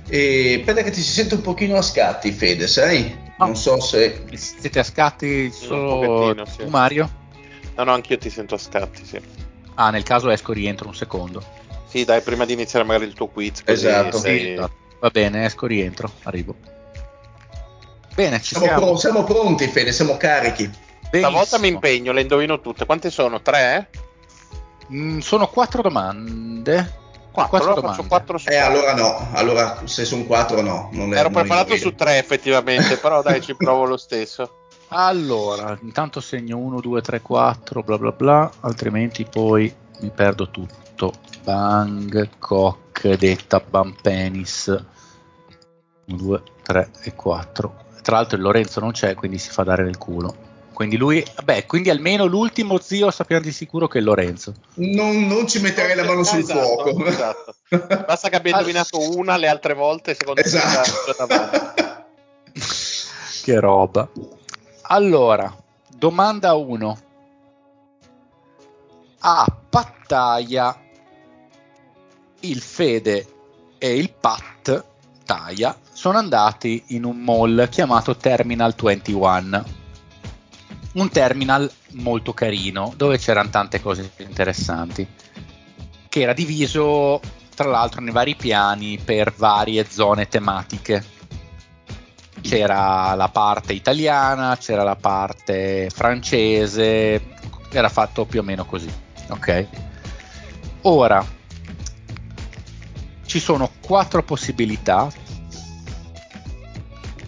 E pensa che ti si sente un pochino a scatti, Fede, sai? Non so se.
Siete a scatti solo sì. Mario?
No, no, anch'io ti sento a scatti, sì.
Ah, nel caso esco rientro un secondo.
Sì, dai, prima di iniziare magari il tuo quiz.
Esatto.
Sei...
Va bene, esco rientro, arrivo. Bene, ci
siamo,
siamo.
Pro- siamo pronti, Fede, siamo carichi.
Benissimo. Stavolta mi impegno, le indovino tutte. Quante sono? Tre?
Mm, sono quattro domande.
Quattro, quattro allora faccio quattro
su eh, allora no, allora se sono quattro no. Non
Ero non preparato su tre effettivamente, però dai, ci provo lo stesso.
Allora, intanto segno 1, 2, 3, 4, bla bla bla, altrimenti poi mi perdo tutto. Bangkok, detta Bampenis. 1, 2, 3 e 4. Tra l'altro il Lorenzo non c'è, quindi si fa dare nel culo. Quindi lui, beh, quindi almeno l'ultimo zio sappiamo di sicuro che è Lorenzo.
Non, non ci metterei la mano sul esatto, fuoco.
Esatto. Basta che abbia indovinato una le altre volte, secondo
esatto.
me.
che roba. Allora, domanda 1. A Pattaya il Fede e il Pat Taia sono andati in un mall chiamato Terminal 21 un terminal molto carino dove c'erano tante cose interessanti che era diviso tra l'altro nei vari piani per varie zone tematiche c'era la parte italiana c'era la parte francese era fatto più o meno così ok ora ci sono quattro possibilità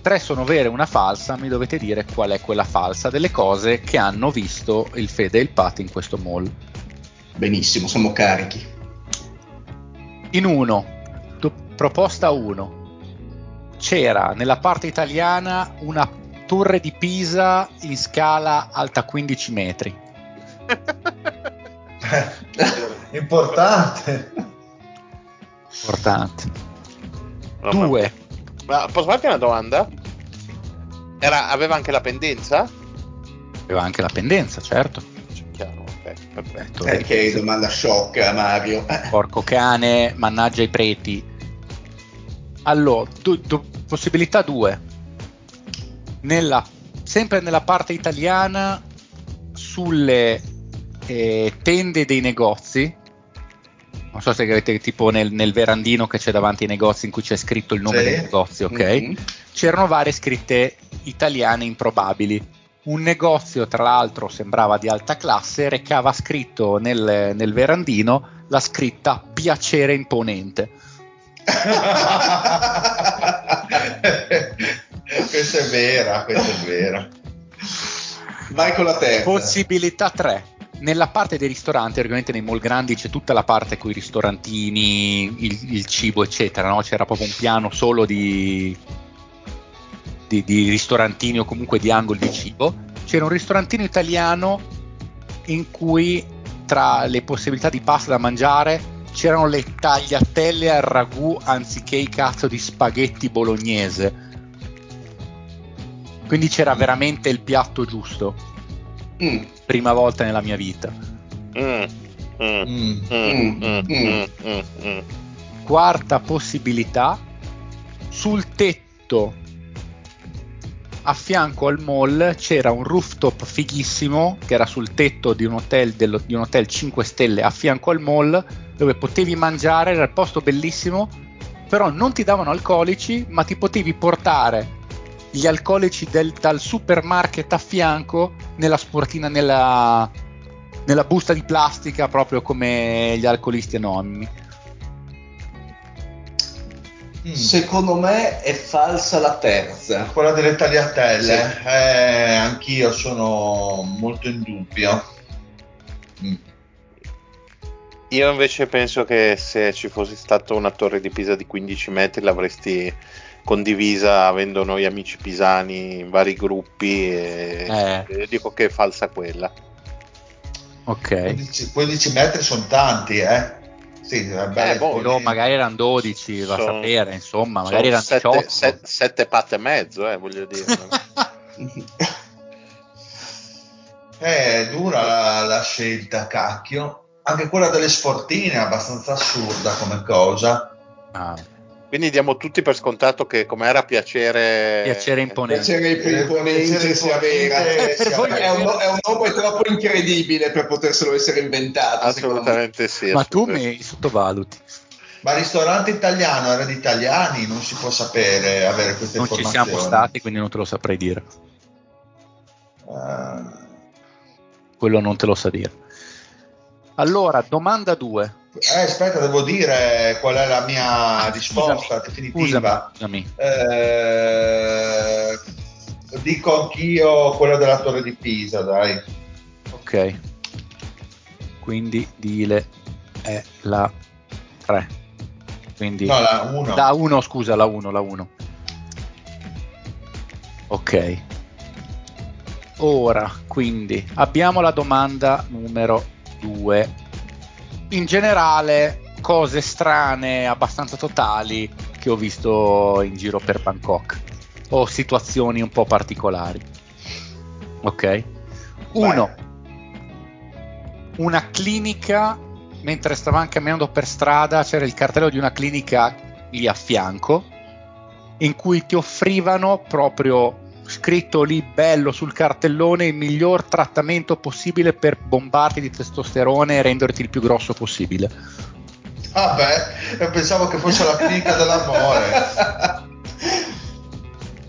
tre sono vere e una falsa, mi dovete dire qual è quella falsa delle cose che hanno visto il Fede e il Pat in questo mall.
Benissimo, siamo carichi.
In uno, proposta 1, c'era nella parte italiana una torre di Pisa in scala alta 15 metri.
Importante.
Importante. Due,
ma posso farti una domanda? Era, aveva anche la pendenza?
Aveva anche la pendenza, certo.
Chiaro, perfetto.
Eh, che domanda shock, Mario.
Porco cane, mannaggia i preti. Allora, du, du, possibilità 2. Nella, sempre nella parte italiana, sulle eh, tende dei negozi, non so se avete tipo nel, nel, verandino che c'è davanti ai negozi in cui c'è scritto il nome sì. del negozio, ok? Mm-hmm. C'erano varie scritte italiane improbabili. Un negozio, tra l'altro, sembrava di alta classe, recava scritto nel, nel verandino la scritta piacere imponente.
questa è vera, questa è vera.
Vai con la terza.
Possibilità 3 nella parte dei ristoranti, ovviamente nei mall grandi c'è tutta la parte con i ristorantini, il, il cibo, eccetera. No? C'era proprio un piano solo di, di, di, ristorantini o comunque di angoli di cibo. C'era un ristorantino italiano in cui tra le possibilità di pasta da mangiare c'erano le tagliatelle al ragù anziché i cazzo di spaghetti bolognese. Quindi c'era veramente il piatto giusto. Mm. Prima volta nella mia vita. Mm. Mm. Quarta possibilità, sul tetto a fianco al mall c'era un rooftop fighissimo che era sul tetto di un hotel, dello, di un hotel 5 stelle a fianco al mall dove potevi mangiare, era il posto bellissimo, però non ti davano alcolici, ma ti potevi portare gli alcolici del, dal supermarket a fianco nella sportina, nella, nella busta di plastica, proprio come gli alcolisti anonimi.
Mm. Secondo me è falsa la terza.
Quella delle tagliatelle. Sì. Eh, anch'io sono molto in dubbio.
Mm. Io invece penso che se ci fosse stata una torre di Pisa di 15 metri l'avresti condivisa avendo noi amici pisani in vari gruppi e eh. dico che è falsa quella.
Ok.
15, 15 metri sono tanti, eh? Sì,
eh, boh, no, magari erano 12, va a sapere, insomma, magari erano 7,
7, 7 patte e mezzo, eh, voglio dire.
è dura la, la scelta, cacchio. Anche quella delle sportine è abbastanza assurda come cosa.
Ah Quindi diamo tutti per scontato che come era piacere...
Piacere imponente.
Piacere imponente sia vera.
Per voi
È un, è un nome troppo incredibile per poterselo essere inventato.
Assolutamente sì.
Ma tu mi sottovaluti.
Ma ristorante italiano era di italiani, non si può sapere, avere queste
Non ci
informazioni.
siamo stati, quindi non te lo saprei dire.
Eh,
Quello non te lo sa dire. Allora, domanda 2.
eh, aspetta, devo dire qual è la mia
Ah,
risposta definitiva.
Scusami, scusami.
Eh, dico anch'io quella della torre di Pisa, dai.
Ok. Quindi Dile è la 3. Quindi
No, la 1.
la 1, scusa, la 1, la 1. Ok. Ora, quindi abbiamo la domanda numero 2. In generale, cose strane, abbastanza totali che ho visto in giro per Bangkok o situazioni un po' particolari. Ok? Uno, una clinica, mentre stavamo camminando per strada, c'era il cartello di una clinica lì a fianco, in cui ti offrivano proprio scritto lì bello sul cartellone il miglior trattamento possibile per bombarti di testosterone e renderti il più grosso possibile.
Vabbè, io pensavo che fosse la clinica dell'amore.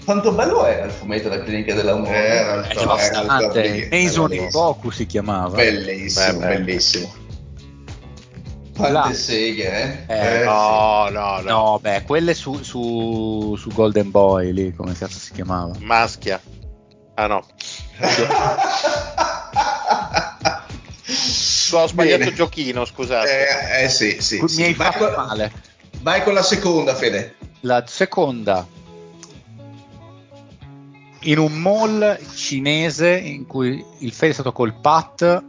Quanto bello era il fumetto della clinica dell'amore?
Era il
era
Mason
bellissimo.
in Boku si chiamava.
Bellissimo,
Beh, beh.
bellissimo. Quante seghe, eh?
Eh,
Eh,
No, no, no.
No, beh, quelle su, su, su Golden Boy lì, come cazzo si chiamava?
Maschia. Ah no. Ho sbagliato
Bene.
giochino, scusate.
Eh, eh, sì, sì.
Mi
sì.
hai
Vai,
fatto
con,
male.
vai con la seconda, Fede.
La seconda, in un mall cinese in cui il Fede è stato col Pat,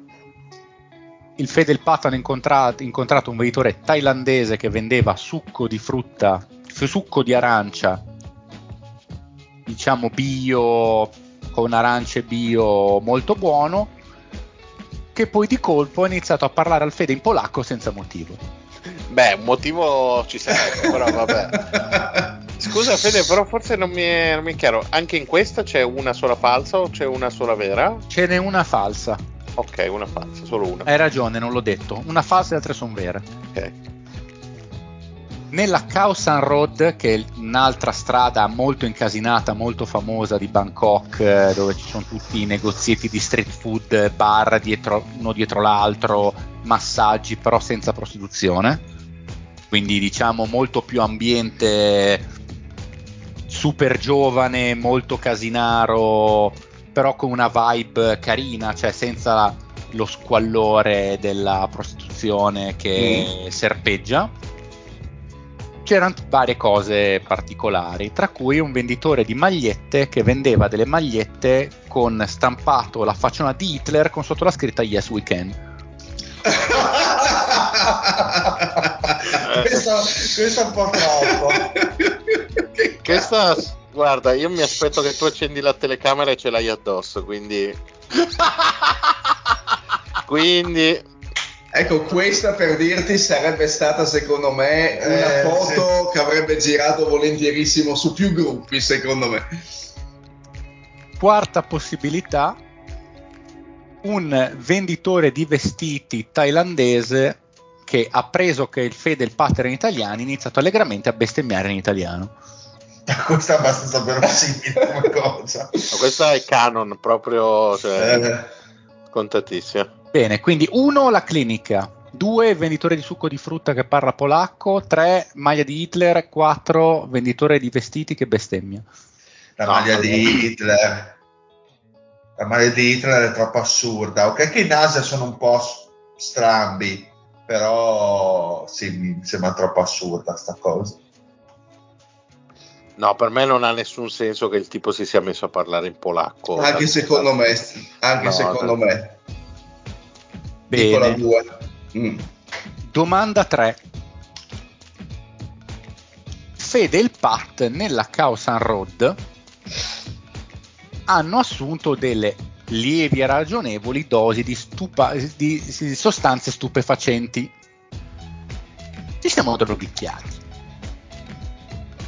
il Fede e il Pat hanno incontrato, incontrato un venditore thailandese che vendeva succo di frutta, succo di arancia, diciamo bio, con arance bio molto buono, che poi di colpo ha iniziato a parlare al Fede in polacco senza motivo.
Beh, un motivo ci sarebbe, però vabbè. Scusa Fede, però forse non mi, è, non mi è chiaro. Anche in questa c'è una sola falsa o c'è una sola vera?
Ce n'è una falsa.
Ok, una falsa, solo una.
Hai ragione, non l'ho detto. Una falsa e le altre sono vere.
Ok.
Nella Khao San Road, che è un'altra strada molto incasinata, molto famosa di Bangkok, eh, dove ci sono tutti i negozietti di street food, bar dietro, uno dietro l'altro, massaggi, però senza prostituzione. Quindi diciamo molto più ambiente super giovane, molto casinaro, però con una vibe carina, cioè senza lo squallore della prostituzione che serpeggia c'erano varie cose particolari, tra cui un venditore di magliette che vendeva delle magliette con stampato la facciona di Hitler con sotto la scritta Yes We Can.
questo, questo è un po' troppo.
Questa, guarda, io mi aspetto che tu accendi la telecamera e ce l'hai addosso, quindi... quindi...
Ecco, questa per dirti sarebbe stata secondo me una
Eh,
foto che avrebbe girato volentierissimo su più gruppi, secondo me.
Quarta possibilità, un venditore di vestiti thailandese che ha preso che il fede e il pattern italiani ha iniziato allegramente a bestemmiare in italiano.
Questo è abbastanza verosimile come cosa.
Ma questa è canon, proprio... Cioè,
Eh,
contatissima.
Bene, quindi uno la clinica, due venditore di succo di frutta che parla polacco, tre maglia di Hitler, quattro venditore di vestiti che bestemmia.
la
No,
maglia di Hitler. La maglia di Hitler è troppo assurda. Ok, che i NASA sono un po' strambi, però sì, mi sembra troppo assurda sta cosa.
No, per me non ha nessun senso che il tipo si sia messo a parlare in polacco.
Anche secondo me, anche
No,
secondo
no.
me.
Bene.
Mm.
domanda 3. Fede e il Pat nella Khao San Road hanno assunto delle lievi e ragionevoli dosi di, stupa- di- di sostanze stupefacenti. Ci siamo droghicchiati.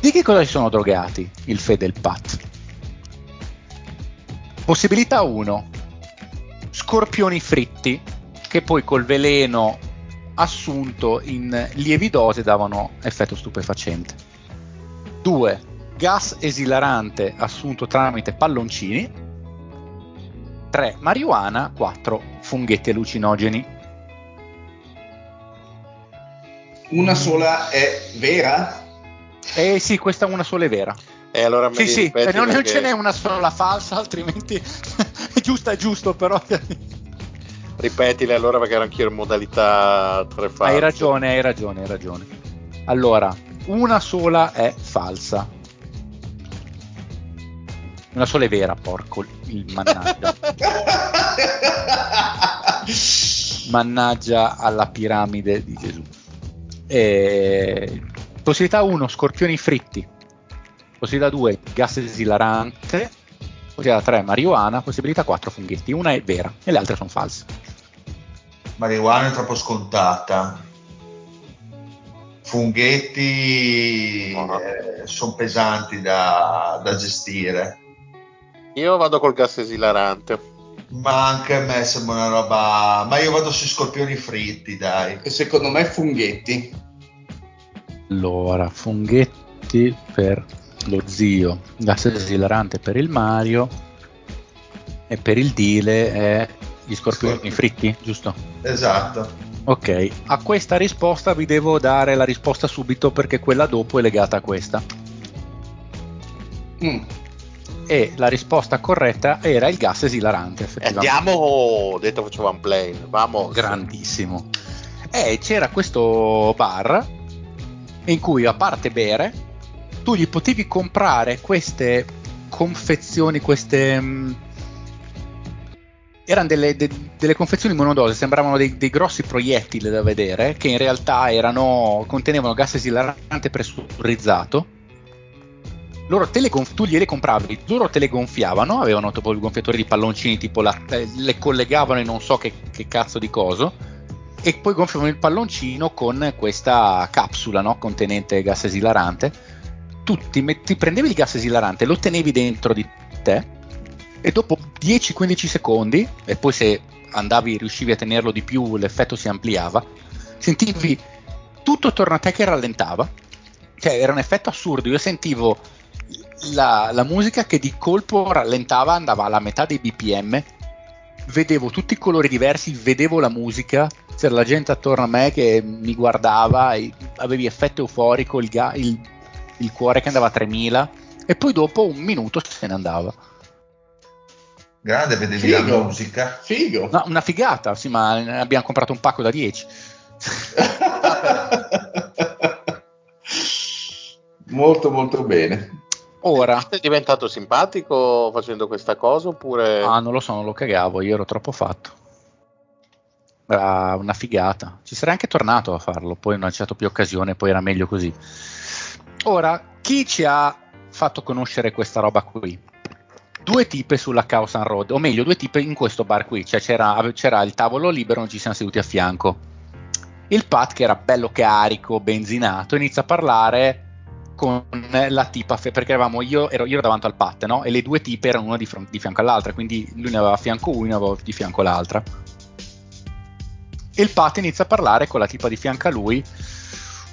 Di che cosa si sono drogati il Fede e il Pat? Possibilità 1. Scorpioni fritti che poi col veleno assunto in lievi dosi davano effetto stupefacente. 2. Gas esilarante assunto tramite palloncini. 3. Marijuana. 4. Funghetti allucinogeni.
Una sola è vera?
Eh sì, questa una sola è vera.
E allora
sì, sì, non, non ce n'è una sola falsa, altrimenti è giusto, è giusto, però
Ripetile allora perché ero anch'io in modalità tre false.
Hai ragione, hai ragione, hai ragione. Allora, una sola è falsa. Una sola è vera, porco il mannaggia. mannaggia alla piramide di Gesù. E... Possibilità 1, scorpioni fritti. Possibilità 2, gas esilarante. Possibilità 3, marijuana. Possibilità 4, funghetti. Una è vera e le altre sono false
marijuana è troppo scontata. Funghetti eh, sono pesanti da, da, gestire.
Io vado col gas esilarante.
Ma anche a me sembra una roba. Ma io vado sui scorpioni fritti, dai.
E secondo me funghetti.
Allora, funghetti per lo zio, gas esilarante per il Mario e per il Dile è gli scorpioni Scorpioni. fritti, giusto?
Esatto.
Ok, a questa risposta vi devo dare la risposta subito perché quella dopo è legata a questa. Mm. E la risposta corretta era il gas esilarante.
Andiamo, detto facevamo plane, vamos.
Grandissimo. E c'era questo bar in cui a parte bere, tu gli potevi comprare queste confezioni, queste... Mh, mm, erano delle, de, delle, confezioni monodose, sembravano dei, dei, grossi proiettili da vedere, che in realtà erano, contenevano gas esilarante pressurizzato. Loro te le gonf- tu gliele compravi, loro te le gonfiavano, avevano tipo il gonfiatore di palloncini, tipo la, eh, le collegavano in non so che, che, cazzo di coso, e poi gonfiavano il palloncino con questa capsula no? contenente gas esilarante. Tu ti, ti prendevi il gas esilarante, lo tenevi dentro di te e dopo 10-15 secondi, e poi se andavi, riuscivi a tenerlo di più, l'effetto si ampliava, sentivi tutto attorno a te che rallentava, cioè era un effetto assurdo, io sentivo la, la musica che di colpo rallentava, andava alla metà dei bpm, vedevo tutti i colori diversi, vedevo la musica, c'era la gente attorno a me che mi guardava, avevi effetto euforico, il, ga- il, il cuore che andava a 3000 e poi dopo un minuto se ne andava.
Grande, vedevi Figo. la musica.
Figo. No, una figata, sì, ma abbiamo comprato un pacco da 10.
molto molto bene.
Ora. Sei diventato simpatico facendo questa cosa oppure...
Ah, non lo so, non lo cagavo, io ero troppo fatto. Era una figata. Ci sarei anche tornato a farlo, poi non c'è stata più occasione, poi era meglio così. Ora, chi ci ha fatto conoscere questa roba qui? due tipe sulla Causan Road, o meglio, due tipe in questo bar qui, cioè c'era, c'era il tavolo libero, non ci siamo seduti a fianco. Il Pat, che era bello carico, benzinato, inizia a parlare con la tipa, perché eravamo io, ero, io ero davanti al Pat, no? E le due tipe erano una di, di fianco all'altra, quindi lui ne aveva a fianco una e aveva di fianco l'altra. E il Pat inizia a parlare con la tipa di fianco a lui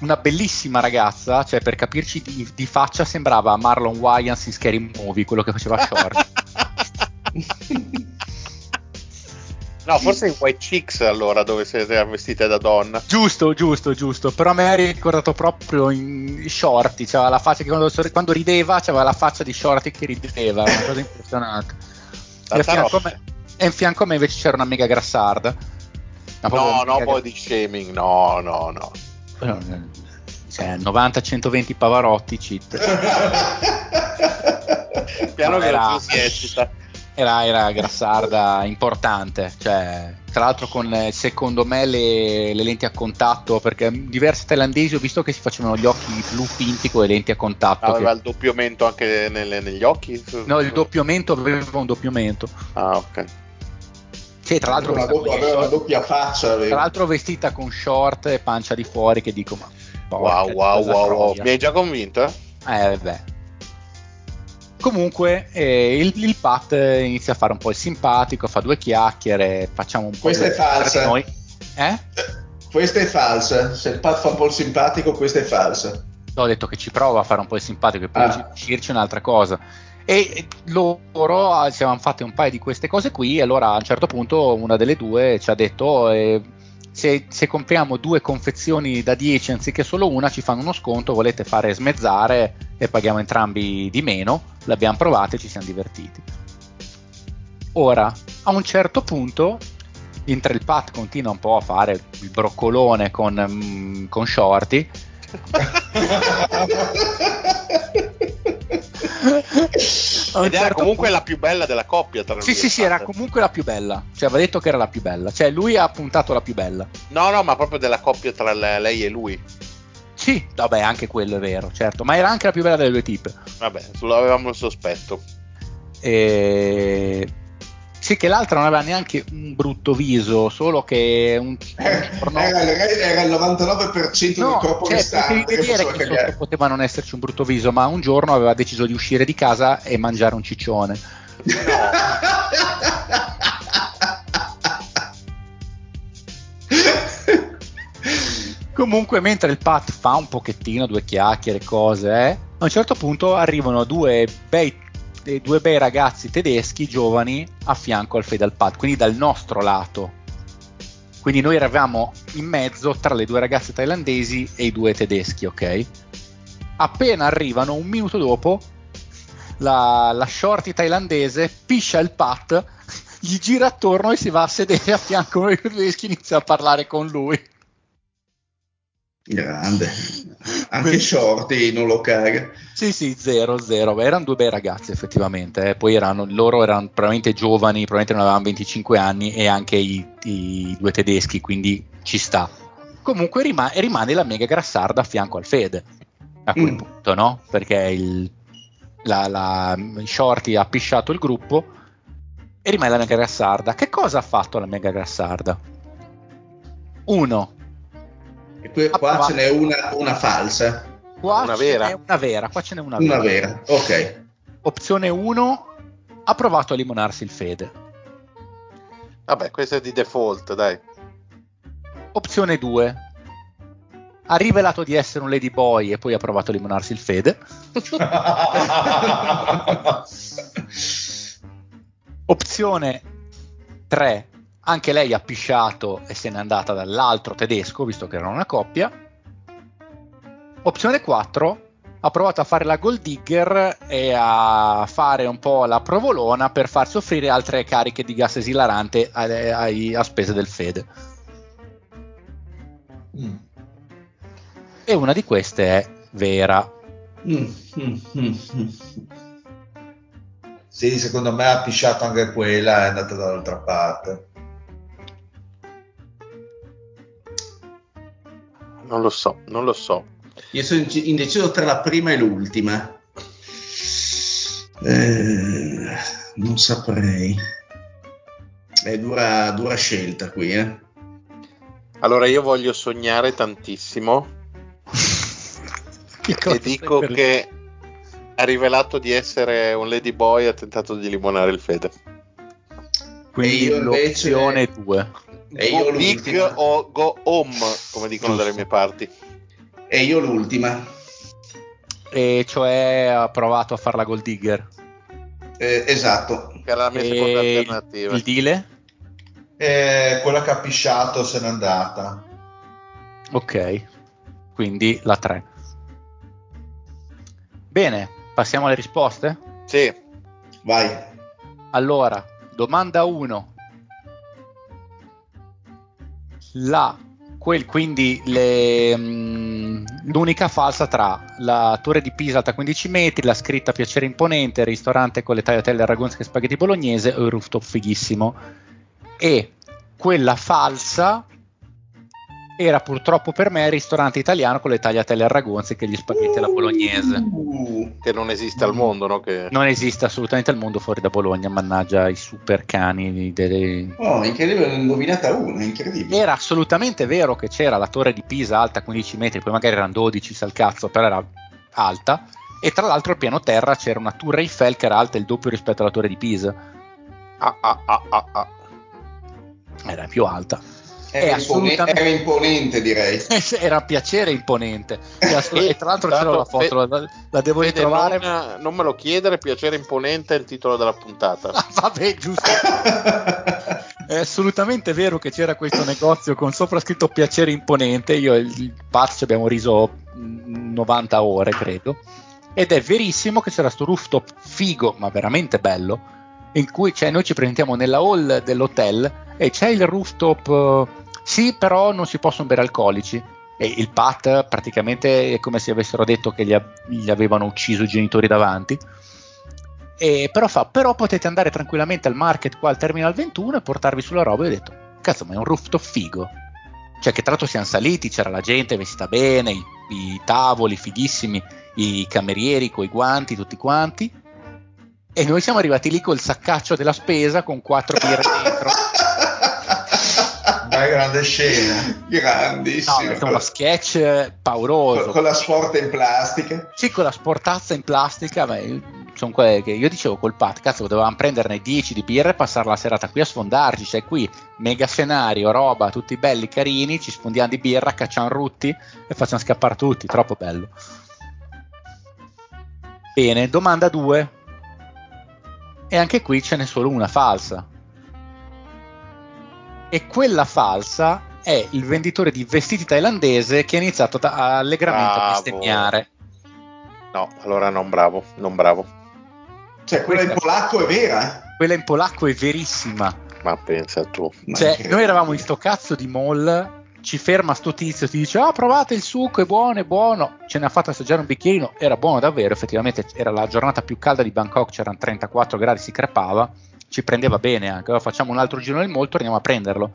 una bellissima ragazza, cioè per capirci di, di faccia sembrava Marlon Wayans in Scary Movie, quello che faceva short.
No, forse in White Chicks allora dove siete vestite da donna.
Giusto, giusto, giusto. Però me ha ricordato proprio in Shorty. C'aveva la faccia che quando, quando rideva, c'aveva la faccia di Shorty che rideva. Una cosa impressionante. E a, fianco me, e in fianco a me invece c'era una mega grassarda.
No, no, body shaming, no, no, no.
Cioè, 90-120 Pavarotti, cheat.
Piano che era, si eccita.
Era, era grassarda importante, cioè, tra l'altro con secondo me le, le, lenti a contatto, perché diverse thailandesi ho visto che si facevano gli occhi blu finti con le lenti a contatto.
Aveva
che...
il doppio mento anche nelle, negli occhi?
No, il doppio mento aveva un doppio mento.
Ah, ok.
Sì, tra l'altro
aveva una, doppia, una doppia faccia.
Aveva. Tra l'altro vestita con short e pancia di fuori che dico ma...
Wow, wow, wow, wow. Mi hai già convinto? Eh?
Eh, beh. Comunque eh, il, il, Pat inizia a fare un po' il simpatico, fa due chiacchiere, facciamo un po'
Questa è falsa.
Noi. Eh?
Questa è falsa. Se il Pat fa un po' il simpatico, questa è falsa.
Ho detto che ci prova a fare un po' il simpatico e poi ah. uscirci un'altra cosa. E loro ah, ci avevano fatto un paio di queste cose qui, e allora a un certo punto una delle due ci ha detto: eh, se, se, compriamo due confezioni da 10 anziché solo una, ci fanno uno sconto, volete fare smezzare e paghiamo entrambi di meno. L'abbiamo provato e ci siamo divertiti. Ora, a un certo punto, mentre il Pat continua un po' a fare il broccolone con, mm, con Shorty,
Ed era certo comunque la più bella della coppia. Tra
sì, sì, sì, era comunque la più bella. Cioè, aveva detto che era la più bella. Cioè, lui ha puntato la più bella.
No, no, ma proprio della coppia tra lei e lui.
Sì, vabbè, anche quello è vero, certo. Ma era anche la più bella delle due tipe.
Vabbè, avevamo il sospetto.
E sì, che l'altra non aveva neanche un brutto viso, solo che un,
eh, no. era, era, il 99% no, del corpo cioè,
restante. Vedere che, che poteva non esserci un brutto viso, ma un giorno aveva deciso di uscire di casa e mangiare un ciccione. Comunque, mentre il Pat fa un pochettino, due chiacchiere, cose, eh, a un certo punto arrivano due bei dei due bei ragazzi tedeschi giovani a fianco al Fedal Pad, quindi dal nostro lato. Quindi noi eravamo in mezzo tra le due ragazze thailandesi e i due tedeschi, ok? Appena arrivano, un minuto dopo, la, la shorty thailandese piscia il Pat, gli gira attorno e si va a sedere a fianco ai tedeschi e inizia a parlare con lui.
Grande, anche Shorty non lo caga.
Sì, sì, zero, zero. Erano due bei ragazzi effettivamente. Eh. Poi erano, loro erano probabilmente giovani, probabilmente non avevano 25 anni e anche i, i due tedeschi, quindi ci sta. Comunque rimane, rimane la mega grassarda a fianco al Fede a quel mm. punto, no? Perché il, la, la Shorty ha pisciato il gruppo e rimane la mega grassarda. Che cosa ha fatto la mega grassarda? Uno,
e qui, qua ce n'è una, una falsa.
Qua una vera. una vera. Qua ce n'è una,
una vera. vera. Ok.
Opzione 1 ha provato a limonarsi il fede.
Vabbè, questo è di default, dai.
Opzione 2 ha rivelato di essere un ladyboy e poi ha provato a limonarsi il fede. Opzione 3 anche lei ha pisciato e se n'è andata dall'altro tedesco, visto che erano una coppia. Opzione 4, ha provato a fare la gold digger e a fare un po' la provolona per far soffrire altre cariche di gas esilarante a, a, a spese del Fede. Mm. E una di queste è vera. Mm, mm,
sì, secondo me ha pisciato anche quella, è andata dall'altra parte.
Non lo so, non lo so.
Io sono indeciso tra la prima e l'ultima. Eh, non saprei. È dura, dura scelta qui, eh.
Allora io voglio sognare tantissimo e dico che ha rivelato di essere un ladyboy e ha tentato di limonare il fede.
Quindi l'opzione 2.
E io go big o go home, come dicono Giusto. dalle mie parti.
E io l'ultima.
E cioè ha provato a fare la gold digger.
Eh, esatto.
Che era la mia e seconda alternativa.
Il dile?
Eh, quella che ha pisciato se n'è andata.
Ok, quindi la 3. Bene, passiamo alle risposte?
Sì.
Vai.
Allora, domanda 1 la, quel, quindi le, mh, mm, l'unica falsa tra la torre di Pisa alta 15 metri, la scritta piacere imponente, il ristorante con le tagliatelle aragonze e spaghetti bolognese o il rooftop fighissimo. E quella falsa era purtroppo per me il ristorante italiano con le tagliatelle al ragonzi che gli spaghetti alla bolognese.
Uh, che non esiste al mondo, no? Che...
Non esiste assolutamente al mondo fuori da Bologna, mannaggia i super cani. Delle...
Oh, incredibile, ne ho indovinata una, incredibile.
Era assolutamente vero che c'era la torre di Pisa alta 15 metri, poi magari erano 12, sal cazzo, però era alta. e tra l'altro al piano terra c'era una Tour Eiffel che era alta il doppio rispetto alla torre di Pisa.
Ah, ah, ah, ah, ah.
Era più alta.
Era, assolutamente... era imponente, direi.
era piacere imponente. E, tra l'altro c'era la foto, la, la devo Fede, ritrovare.
Non, non, me lo chiedere, piacere imponente è il titolo della puntata.
Ah, vabbè, giusto. è assolutamente vero che c'era questo negozio con sopra scritto piacere imponente. Io e il Paz ci abbiamo riso 90 ore, credo. Ed è verissimo che c'era questo rooftop figo, ma veramente bello, in cui cioè, noi ci presentiamo nella hall dell'hotel e c'è il rooftop sì, però non si possono bere alcolici. E il Pat praticamente è come se avessero detto che gli, gli avevano ucciso i genitori davanti. E però fa, però potete andare tranquillamente al market qua al Terminal 21 e portarvi sulla roba. E ho detto, cazzo, ma è un rooftop figo. Cioè, che tra l'altro siamo saliti, c'era la gente vestita bene, i, i tavoli fighissimi, i camerieri con i guanti, tutti quanti. E noi siamo arrivati lì col saccaccio della spesa con quattro birre dentro.
Dai, grande scena.
Grandissimo.
No, uno sketch pauroso.
Con, con, la sporta in plastica.
Sì, con la sportazza in plastica. Beh, sono quelle che io dicevo col Pat, cazzo, dovevamo prenderne 10 di birra e passare la serata qui a sfondarci. Cioè, qui mega scenario, roba, tutti belli, carini. Ci sfondiamo di birra, cacciamo rutti e facciamo scappare tutti. Troppo bello. Bene, domanda 2. E anche qui ce n'è solo una falsa e quella falsa è il venditore di vestiti thailandese che ha iniziato a, allegramente bravo. a bestemmiare.
No, allora non bravo, non bravo.
Cioè, quella in polacco è vera?
Quella in polacco è verissima.
Ma pensa tu.
Cioè, noi eravamo in sto cazzo di mall, ci ferma sto tizio, ti dice, ah, oh, provate il succo, è buono, è buono. Ce ne ha fatto assaggiare un bicchierino, era buono davvero, effettivamente era la giornata più calda di Bangkok, c'erano 34 gradi, si crepava ci prendeva bene anche. Allora facciamo un altro giro nel mall, torniamo a prenderlo.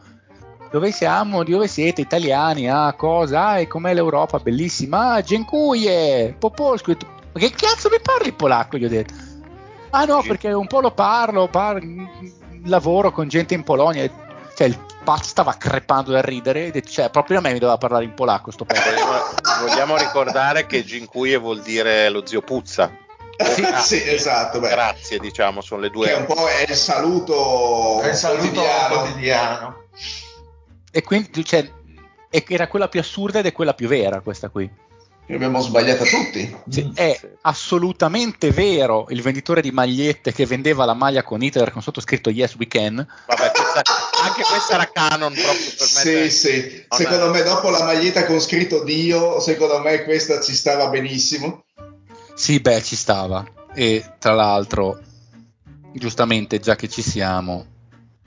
Dove siamo? Di dove siete? Italiani? Ah, cosa? Ah, e com'è l'Europa? Bellissima. Ah, Dziękuję, Popolsku. Ma che cazzo mi parli polacco? Gli ho detto. Ah no, perché un po' lo parlo, parlo, lavoro con gente in Polonia. Cioè, il pazzo stava crepando da ridere. E detto, cioè, proprio a me mi doveva parlare in polacco. Sto
vogliamo, vogliamo ricordare che Dziękuję vuol dire lo zio Puzza.
Sì, ah, sì esatto. Beh.
Grazie, diciamo, sono le due.
Che un po' è il saluto,
è il saluto quotidiano. quotidiano.
E quindi cioè, era quella più assurda ed è quella più vera questa qui.
Abbiamo sbagliato tutti.
Sì, mm. è sì. assolutamente vero il venditore di magliette che vendeva la maglia con Hitler con sottoscritto Yes We Can.
Vabbè, questa, anche questa era canon proprio per
me. Sì, sì. Secondo me dopo la maglietta con scritto Dio, secondo me questa ci stava benissimo.
Sì, beh, ci stava. E tra l'altro, giustamente, già che ci siamo,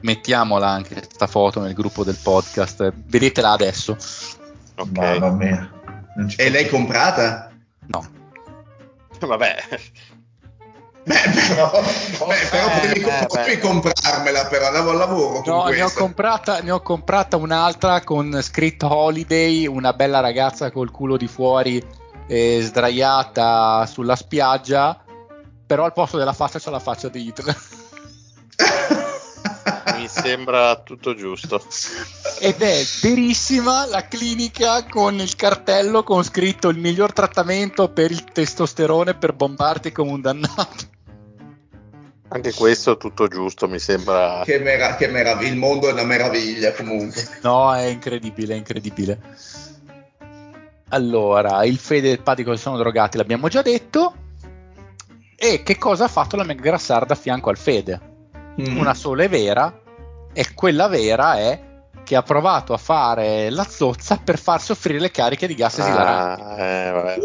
mettiamola anche questa foto nel gruppo del podcast. Vedetela adesso.
Ok. Mamma mia.
E l'hai comprata?
No.
Vabbè.
Beh, però, beh, però eh, potevi, beh, potevi beh. comprarmela però andavo al lavoro
no, ne ho, comprata, ne ho, comprata, un'altra con scritto holiday una bella ragazza col culo di fuori eh, sdraiata sulla spiaggia, però al posto della faccia c'è la faccia di Hitler.
Sembra tutto giusto.
Ed è verissima la clinica con il cartello con scritto il miglior trattamento per il testosterone per bombarti come un dannato.
Anche questo tutto giusto, mi sembra.
Che, merav- che meraviglia, il mondo è una meraviglia comunque.
No, è incredibile, è incredibile. Allora, il Fede e il Padico sono drogati, l'abbiamo già detto. E che cosa ha fatto la Mega Grassarda a fianco al Fede? Mm. Una sola è vera, e quella vera è che ha provato a fare la zozza per far soffrire le cariche di gas esilaranti. Ah, eh, vabbè,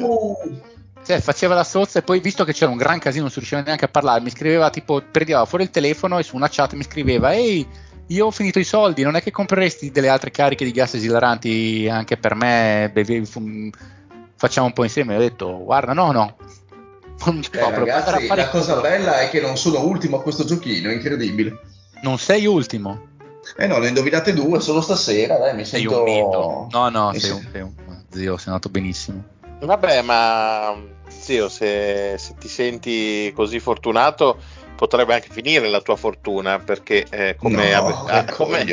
uh! cioè, faceva la sozza e poi, visto che c'era un gran casino, non si riusciva neanche a parlare, mi scriveva tipo, prendeva fuori il telefono e su una chat mi scriveva: Ehi io ho finito i soldi, non è che compreresti delle altre cariche di gas esilaranti anche per me? facciamo un po' insieme. Ho detto, guarda, no, no.
Non eh, ragazzi, la cosa bella è che non sono ultimo a questo giochino, è incredibile.
Non sei ultimo?
Eh no, ne indovinate due solo stasera, dai, mi
sei
sento...
un mito. No, no, sei, un, sei un... Zio, sei andato benissimo.
Vabbè, ma zio, se, se ti senti così fortunato potrebbe anche finire la tua fortuna perché eh, come,
No,
ave- ah, come-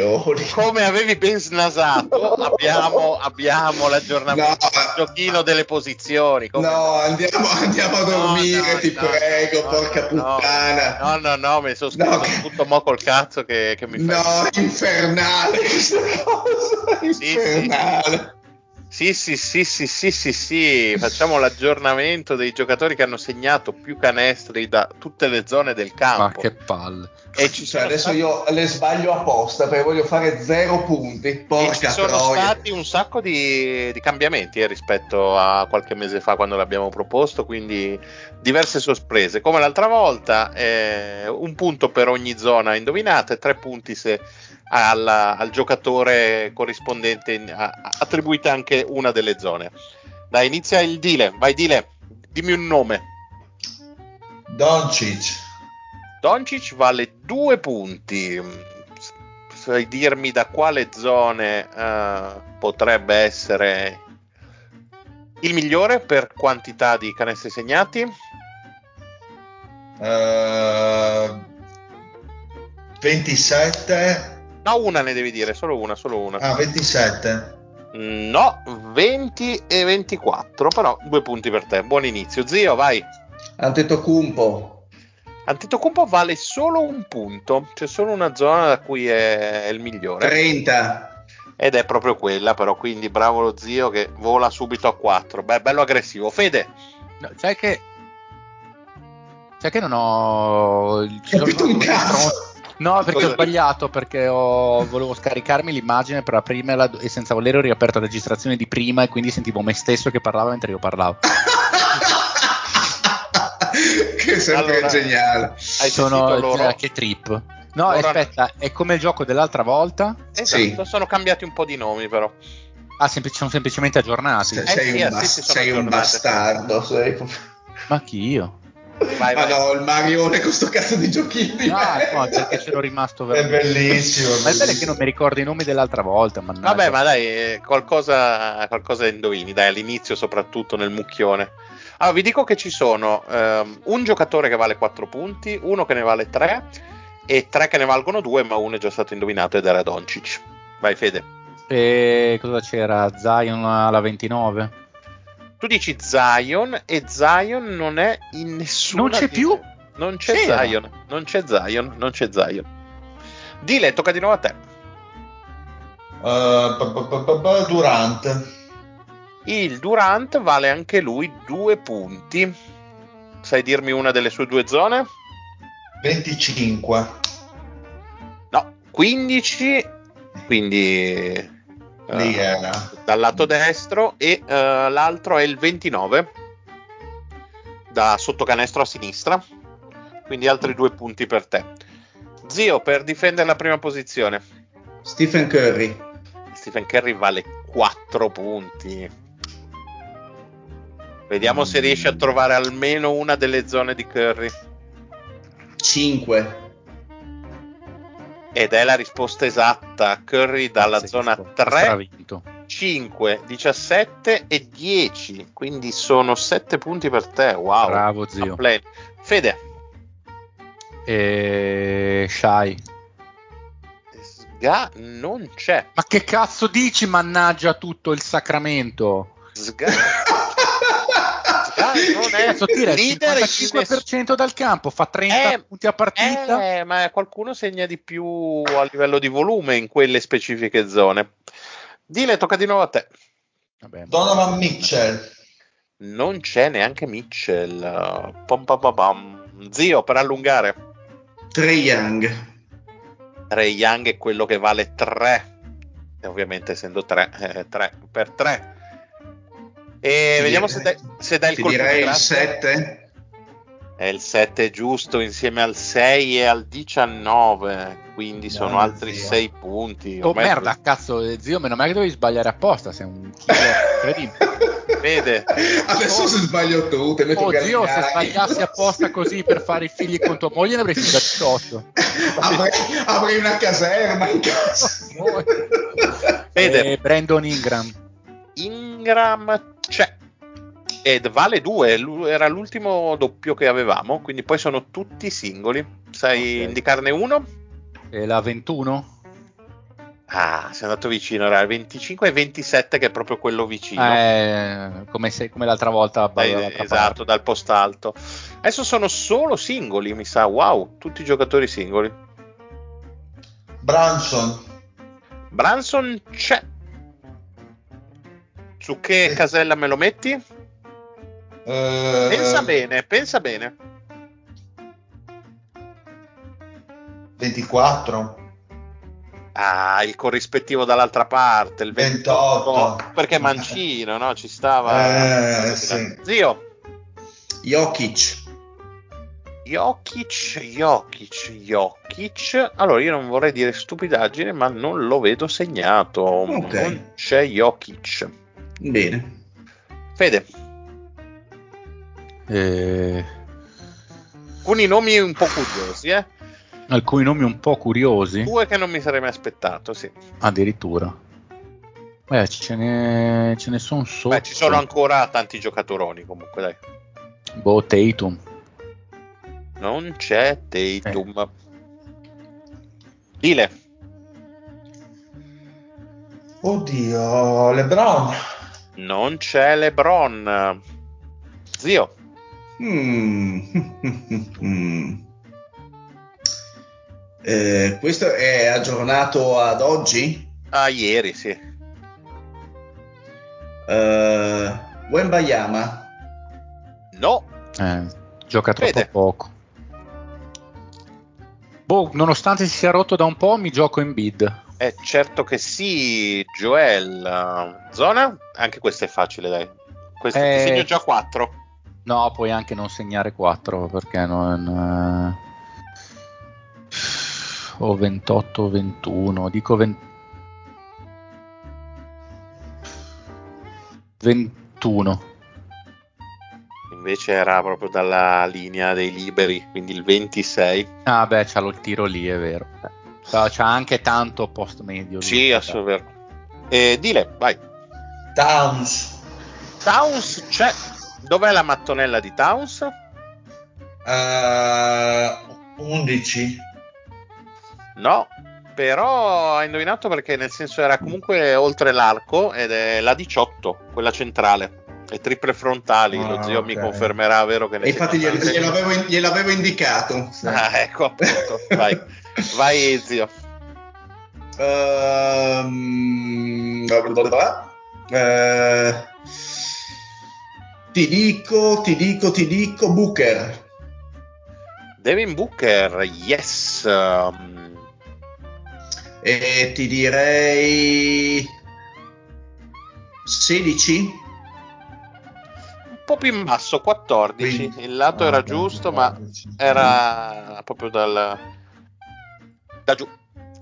come avevi ben snasato abbiamo, abbiamo l'aggiornamento
No.
giochino delle posizioni come-
No, andiamo, andiamo a dormire, ti prego, porca puttana.
no no no mi sono
No,
scritto
che-
tutto mo col cazzo che, che mi fai
No, infernale questa cosa,
sì.
infernale.
Sì, sì, sì, sì, sì, sì, sì, facciamo l'aggiornamento dei giocatori che hanno segnato più canestri da tutte le zone del campo.
Ma che palle.
E ci
Cioè,
sono
adesso
stati-
io le sbaglio apposta perché voglio fare zero punti.
e
Porca
ci sono
troia.
stati un sacco di, di cambiamenti eh, rispetto a qualche mese fa quando l'abbiamo proposto, quindi diverse sorprese. Come l'altra volta, eh, un punto per ogni zona indovinata e tre punti se alla- al giocatore corrispondente in- a- attribuite anche una delle zone. Dai, inizia il Dile, vai Dile, dimmi un nome.
Doncic,
Doncic vale due punti. Sai dirmi da quale zone eh, potrebbe essere il migliore per quantità di canestri segnati?
eh, 27,
No, una ne devi dire, solo una, solo una.
ah 27,
No, 20 e 24, però due punti per te. Buon inizio. Zio, vai.
Antetokounmpo.
Antetokounmpo vale solo un punto. C'è solo una zona da cui è il migliore.
30.
Ed è proprio quella, però. Quindi bravo lo zio che vola subito a 4. Beh, bello aggressivo. Fede,
No, sai che. Sai che non ho. ci sono-
Capito un cazzo.
No, perché
Cosa?
ho sbagliato, perché ho- volevo scaricarmi l'immagine per aprirmela e senza volere ho riaperto la registrazione di prima e quindi sentivo me stesso che parlava mentre io parlavo.
che è sempre
Allora,
geniale.
hai
Sono cioè, che trip. No,
Loro-
aspetta, è come il gioco dell'altra volta.
Esatto,
Sì.
sono cambiati un po' di nomi, però.
Ah, semplici- sono semplicemente aggiornati.
Se-
Eh
sei
sì,
un,
eh,
bas-
sì, sì, sono
sei un bastardo. Sei...
Ma chi io?
Vai,
Ma
vai.
no, il Marione con sto cazzo di giochini.
No, no, perché c'ero rimasto
è
veramente.
bellissimo.
Ma il bello è che non mi ricordo i nomi dell'altra volta. Mannaggia.
Vabbè, ma dai, eh, qualcosa, qualcosa indovini, dai, all'inizio soprattutto nel mucchione. Allora, vi dico che ci sono ehm, un giocatore che vale 4 punti, uno che ne vale 3 e tre che ne valgono 2, ma uno è già stato indovinato ed era Doncic. Vai Fede.
E cosa c'era? Zion alla 29?
Tu dici Zion e Zion non è in nessuna
Non c'è
di-
più?
Non c'è
C'era.
Zion, non c'è Zion, non c'è Zion. Dile, tocca di nuovo a te.
Eh, pa- pa- pa- pa- pa- Durant,
Il Durant vale anche lui 2 punti. Sai dirmi una delle sue due zone?
25,
No, 15, quindi
lì
eh,
era.
dal lato destro e eh, l'altro è il 29 da sotto canestro a sinistra. Quindi altri due punti per te. Zio, per difendere la prima posizione,
Stephen Curry.
Stephen Curry vale 4 punti. Vediamo se riesci a trovare almeno una delle zone di Curry.
5.
Ed è la risposta esatta. Curry dalla
Sì,
zona
sto-
3
stravinto.
5, 17 e 10, quindi sono 7 punti per te. Wow,
Bravo zio.
Fede,
E Shai.
Sga non c'è.
Ma che cazzo dici, mannaggia tutto il sacramento?
Sga non è
il
leader in
55% dal campo, fa 30
Eh,
punti a partita.
Eh, ma qualcuno segna di più a livello di volume in quelle specifiche zone. Dile, tocca di nuovo a te.
Vabbè,
Donovan Mitchell,
Non c'è neanche Mitchell. Pom pom pom pom. Zio, per allungare.
Trey Young.
Ray Young è quello che vale 3 e ovviamente essendo 3 3 per 3 e
Ti
vediamo se dai, se dai il colpo di
direi il
grazia.
7.
è il 7 giusto insieme al 6 e al 19 quindi sono
Buono,
altri
zio.
6 punti
Oh
Ormai
merda, cazzo, eh, zio, meno male che dovevi sbagliare apposta, sei un incredibile.
vede
Adesso se sbaglio tu, te metto
Oh zio, se sbagliassi apposta così per fare i figli con tua moglie ne avresti già 18.
avrei, avrei una caserma in casa.
Vede.
E Brandon Ingram.
Ingram c'è Ed vale 2, era l'ultimo doppio che avevamo, quindi poi sono tutti singoli. Sai okay. indicarne uno?
E la 21?
Ah, sei andato vicino, era il 25 e 27 che è proprio quello vicino.
Eh, come, se, come, l'altra volta.
Eh, esatto, dal post alto. Adesso sono solo singoli, mi sa. Wow, tutti i giocatori singoli.
Branson.
Branson c'è. Su che eh. casella me lo metti?
Eh.
Pensa bene, pensa bene.
24.
Ah, il corrispettivo dall'altra parte, il 28, 28. perché mancino, no? Ci stava.
Eh, sì.
Zio.
Jokic.
Jokic, Jokic, Jokic. Allora, io non vorrei dire stupidaggine, ma non lo vedo segnato. Okay. Non c'è Jokic.
Bene.
Fede.
Eh...
Alcuni nomi un po' curiosi, eh?
alcuni nomi un po' curiosi.
Due che non mi sarei mai aspettato, sì.
Addirittura. Beh, ce ne, ce ne sono sotto. Beh,
ci sono ancora tanti giocatoroni comunque, dai.
Boh, Tatum.
Non c'è Tatum. Eh. Dile.
Oddio, LeBron.
Non c'è LeBron. Zio.
Mm. Eh, questo è aggiornato ad oggi?
Ah, ieri, sì.
Uh, Wembayama?
No.
Eh, gioca troppo Vede. poco. Boh, nonostante si sia rotto da un po', mi gioco in bid.
Eh, certo che sì, Joel. Zona? Anche questo è facile, dai. Questo eh, ti segno già 4.
No, puoi anche non segnare 4 perché non... Eh o 28 21, dico 20, 21.
Invece era proprio dalla linea dei liberi, quindi il 26.
Ah beh, c'ha il tiro lì, è vero. C'ha anche tanto post medio.
Sì, assolutamente. Eh, dile, vai.
Towns.
Towns c'è. Dov'è la mattonella di Towns?
Uh, 11.
No, però ha indovinato perché nel senso era comunque oltre l'arco ed è la 18, quella centrale. E triple frontali, ah, lo zio okay. mi confermerà, vero che ne
infatti gliel, gliel'avevo, gliel'avevo, indicato.
Sì. Ah, ecco appunto. Vai, vai zio.
Um, uh, ti dico, ti dico, ti dico Booker.
Devin Booker, yes.
E ti direi 16
un po' più in basso 14 Quindi, il lato ah, era giusto 14. ma era proprio dal da giù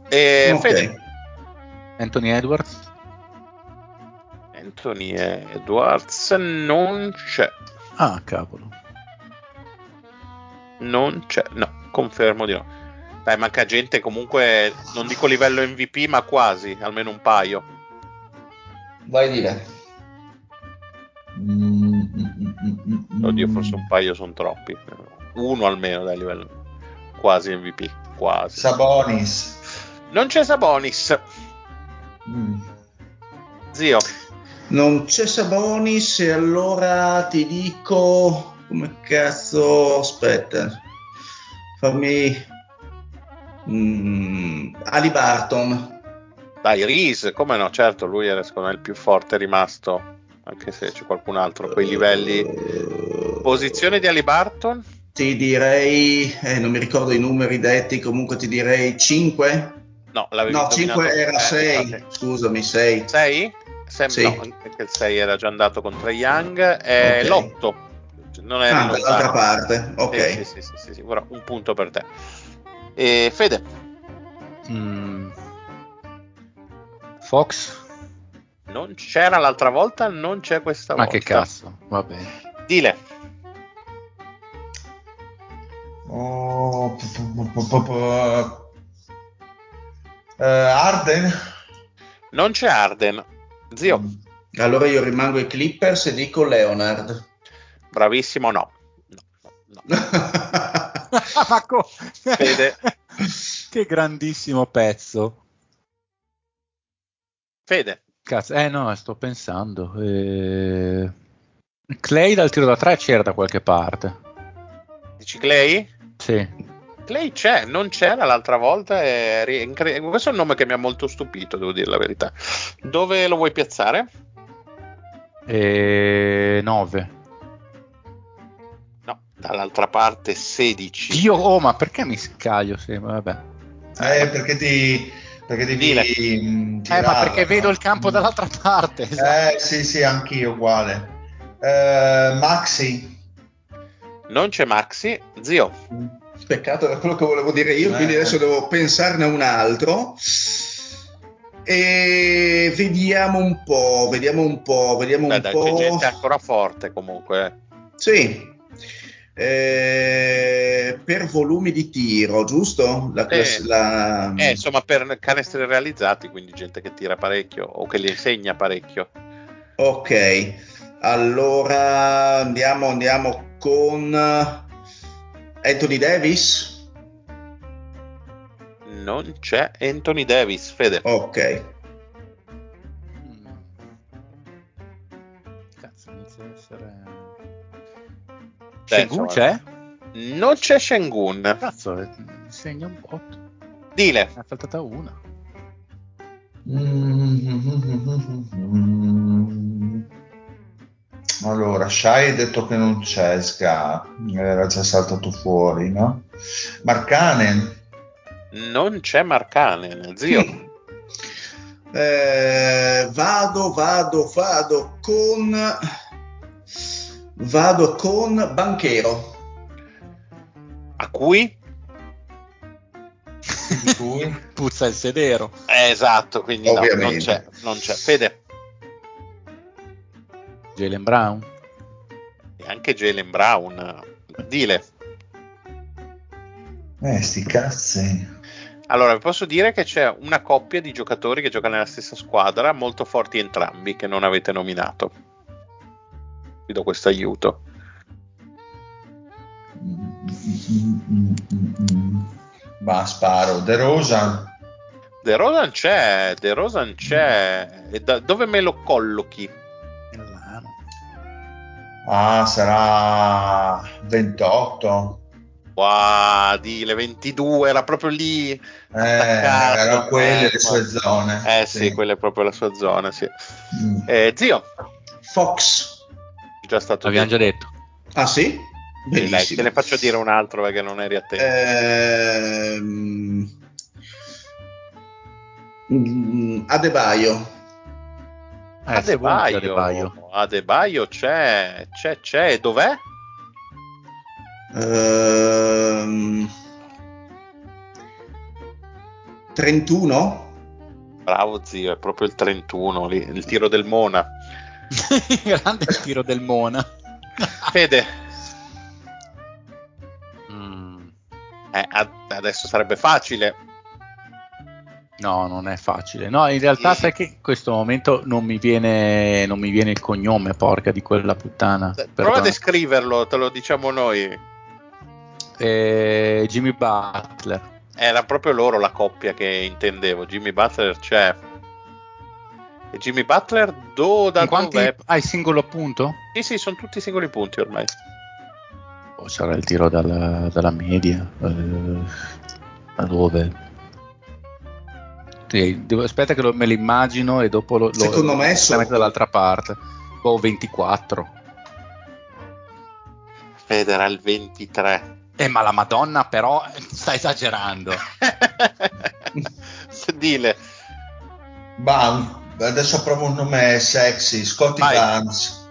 e okay. Fede
Anthony Edwards
Anthony Edwards non c'è
ah cavolo
non c'è no confermo di no dai, manca gente comunque, non dico livello MVP, ma quasi, almeno un paio.
Vai a dire.
Oddio, forse un paio sono troppi. Uno almeno dai livello. Quasi MVP. Quasi.
Sabonis.
Non c'è Sabonis. Mm. Zio.
Non c'è Sabonis e allora ti dico... Come cazzo... Aspetta. Fammi Mm, Ali Barton.
Dai, Reese, come no? Certo, lui era secondo me il più forte rimasto, anche se c'è qualcun altro a quei livelli. Posizione di Ali Barton?
Ti direi, eh, non mi ricordo i numeri detti, comunque ti direi 5.
No,
no 5 era 6, eh, scusami, 6.
6? Sem- sì. No, perché il 6 era già andato contro Young, è okay. l'8. Non era
ah, dall'altra parte, ok.
Sì, sì, sì, sì, sì, un punto per te. E Fede.
Mm. Fox?
Non c'era l'altra volta, non c'è questa
Ma
volta.
Ma che cazzo, va bene.
Uh, Arden?
Non c'è Arden. Zio. Mm.
Allora io rimango ai Clippers e dico Leonard.
bravissimo, no. no, no, no.
Ma co-
Fede.
che grandissimo pezzo.
Fede.
Cazzo, eh no, sto pensando. Eh... Clay dal tiro da tre c'era da qualche parte.
Dici Clay?
Sì.
Clay c'è, non c'era l'altra volta. È incre- questo è un nome che mi ha molto stupito, devo dire la verità. Dove lo vuoi piazzare?
E... 9.
No, dall'altra parte 16.
Dio, oh, ma perché mi scaglio? Sì, vabbè.
Eh, perché ti... Perché devi
Dile.
mm,
Eh, ma perché vedo il campo dall'altra parte. esatto.
Eh, sì, sì, anch'io uguale. Eh, Maxi.
Non c'è Maxi. Zio,
Peccato, era quello che volevo dire io,
Eh.
quindi adesso devo pensarne un altro. E vediamo un po', vediamo un po', vediamo
Beh,
un
dai,
po'.
c'è gente ancora forte comunque.
Sì. Eh, per volumi di tiro, giusto? La
Eh.
la-
Eh, insomma, per canestri realizzati, quindi gente che tira parecchio o che li insegna parecchio.
Ok, allora andiamo, andiamo con Anthony Davis.
Non c'è Anthony Davis, Fede.
Ok,
Mm. Cazzo, inizia a essere. Shengun c'è?
Non c'è Shengun.
Cazzo, eh, segna un botto.
Dile.
Ne è faltata una.
Mm. Allora, Shai ha detto che non c'è Ska, era già saltato fuori, no? Marcanen,
Non c'è Marcanen, zio.
Eh, vado, vado, vado con vado con Banchero.
A cui?
di cui
Puzza il sedero.
Eh, esatto, quindi no, non c'è, non c'è. Fede.
Jalen Brown.
E anche Jalen Brown. Dile.
Eh, sti cazzi.
Allora, vi posso dire che c'è una coppia di giocatori che giocano nella stessa squadra, molto forti entrambi, che non avete nominato. Vi do questo aiuto.
Ma sparo, De Rosa.
De Rosan c'è, De Rosan c'è. E da- dove me lo collochi?
Ah, sarà 28.
Wow, di le 22, era proprio lì.
Eh,
Attaccato,
erano quelle
eh,
le sue zone.
Eh sì, quella è proprio la sua zona, sì.
Mm.
Eh, zio,
Fox.
già stato
L'abbiamo già
detto.
Ah sì?
Sì, dai, te ne faccio dire un altro perché non eri attento.
Ehm, mm, Adebayo.
Eh,
Adebayo,
Adebayo.
Adebayo c'è, c'è, c'è. Dov'è?
Ehm, 31?
Bravo zio, è proprio il 31, lì, il tiro del Mona.
Grande il tiro del Mona.
Fede,
Mm,
eh, ad- adesso sarebbe facile.
No, non è facile. No, in realtà
Sì.
sai che in questo momento non mi viene, non mi viene il cognome, porca di quella puttana.
Prova a
Perdona.
descriverlo, te lo diciamo noi.
Eh, Jimmy Butler.
Era proprio loro la coppia che intendevo. Jimmy Butler c'è. E Jimmy Butler do, da
quanti
dove?
hai singolo punto?
Sì, sì, sono tutti singoli punti ormai.
O sarà il tiro dalla, dalla media? Eh, da dove? Sì, devo- aspetta che lo- me lo immagino e dopo lo, lo
Secondo me
lo
so-
metto dall'altra parte. O 24.
Federal 23.
Eh, ma la Madonna, però, sta esagerando.
Dile.
Bam. Adesso provo un nome sexy, Scotty. Barnes.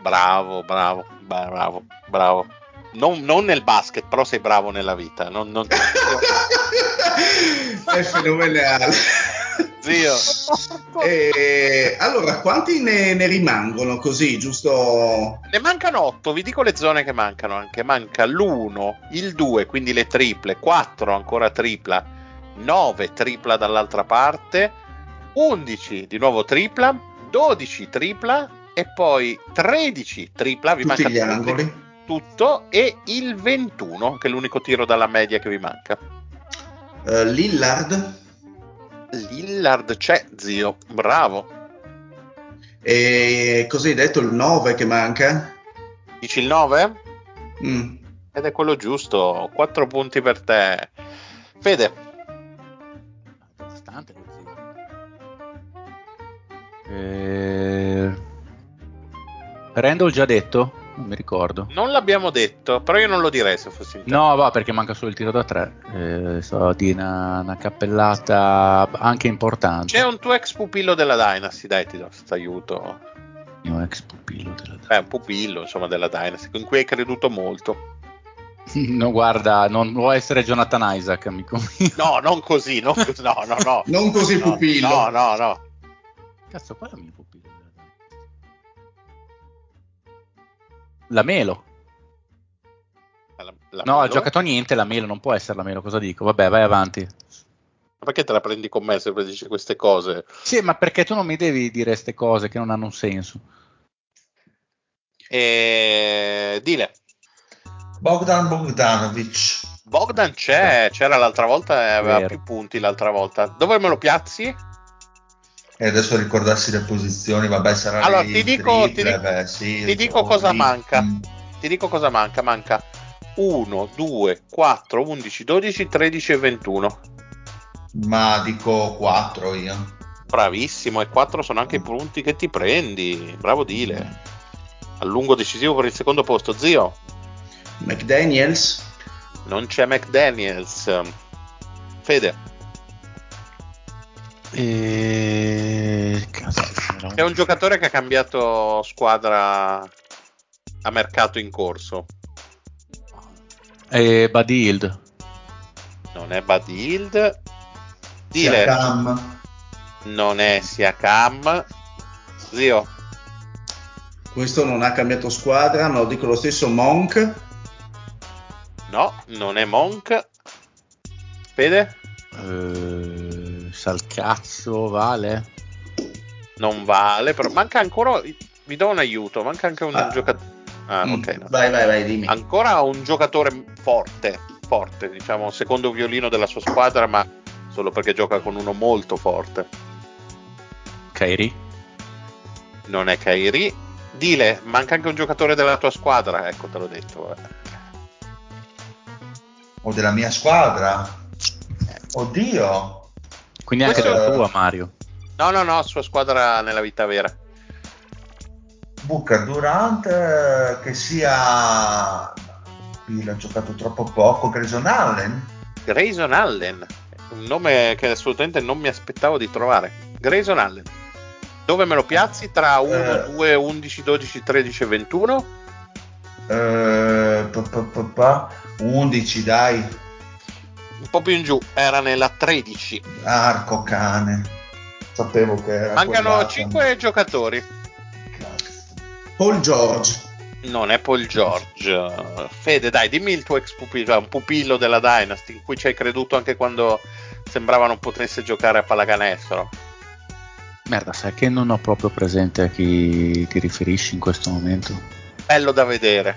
Bravo, bravo, bravo, bravo. Non, non nel basket, però sei bravo nella vita. Non, non-
È fenomenale.
Zio,
E, allora, quanti ne, ne rimangono così, giusto?
ne mancano 8. Vi dico le zone che mancano anche. Manca l'1, il 2, quindi le triple, 4 ancora tripla, 9 tripla dall'altra parte, 11 di nuovo tripla, 12 tripla, e poi 13 tripla, vi
Tutti
manca
gli angoli.
Tutto e il 21 che è l'unico tiro dalla media che vi manca.
Eh, Lillard
Lillard c'è, zio, bravo.
e cosa hai detto? Il 9 che manca?
Dici il 9?
Mm.
Ed è quello giusto, 4 punti per te. Fede,
Bastante così. Eh... Randall già detto? Non mi ricordo.
non l'abbiamo detto, però io non lo direi se fossi in te.
No, va perché manca solo il tiro da tre. Eh, so di una, una cappellata anche importante.
C'è un tuo ex pupillo della Dynasty, dai, ti do questo aiuto.
Il mio ex pupillo della
Beh, un pupillo, insomma, della Dynasty, in cui hai creduto molto.
No, guarda, non può essere Jonathan Isaac, amico mio.
No, non così, non così, no, no, no.
Non così
No,
pupillo.
No, no, no.
Cazzo, qual è il mio pupillo? La Melo.
La- la
No, ha
Melo?
giocato a niente la Melo, non può essere la Melo, cosa dico? Vabbè, vai avanti.
Ma Perché te la prendi con me se dici queste cose?
Sì, ma perché tu non mi devi dire queste cose che non hanno un senso?
E... Dile,
Bogdan Bogdanovic.
Bogdan c'è, c'era l'altra volta e aveva
Vero.
più punti l'altra volta. Dove me lo piazzi?
E adesso ricordarsi le posizioni, vabbè, sarà
Allora,
lì
ti
il
dico- ti
triple,
dico-
beh, sì,
ti dico cosa
lì.
manca.
Mm.
Ti dico cosa manca, manca 1, 2, 4, 11, 12, 13 e 21.
Ma dico 4 io.
Bravissimo, e 4 sono anche i punti che ti prendi. Bravo Dile. Allungo decisivo per il secondo posto. Zio,
McDaniels.
non c'è McDaniels. Fede,
E... Cazzo, era
è un giocatore che ha cambiato squadra a mercato in corso.
Buddy Hield.
Non è Badild. Dile,
Siakam.
non è Siakam. Zio,
Questo non ha cambiato squadra, ma lo dico lo stesso Monk.
no, non è Monk. Fede,
Eh, Salcazzo, vale?
non vale, però manca ancora. Vi do un aiuto, manca anche un
Ah.
giocatore. Ah,
Mm.
ok. no.
Vai, vai, vai, dimmi.
Ancora un giocatore forte, forte, diciamo, secondo violino della sua squadra, ma solo perché gioca con uno molto forte.
Kairi?
Non è Kairi. Dile, manca anche un giocatore della tua squadra, ecco, te l'ho detto. eh.
O della mia squadra. Oddio.
Quindi anche
Questo-
della tua, Mario.
No, no, no, sua squadra nella vita vera.
Booker Durant eh, che sia qui l'ha giocato troppo poco Grayson Allen
Grayson Allen, un nome che assolutamente non mi aspettavo di trovare. Grayson Allen. Dove me lo piazzi tra 1,
Eh.
2, 11, 12, 13 e 21?
eh, pa, pa, pa, pa, 11 dai
Un po' più in giù, era nella 13.
arco cane sapevo che era
Mancano
quell'altro.
5 giocatori.
Cazzo.
Paul George.
Non è Paul George. Fede, dai, dimmi il tuo ex pupillo, un pupillo della Dynasty in cui ci hai creduto anche quando sembrava non potesse giocare a pallacanestro.
Merda, sai che non ho proprio presente a chi ti riferisci in questo momento?
Bello da vedere.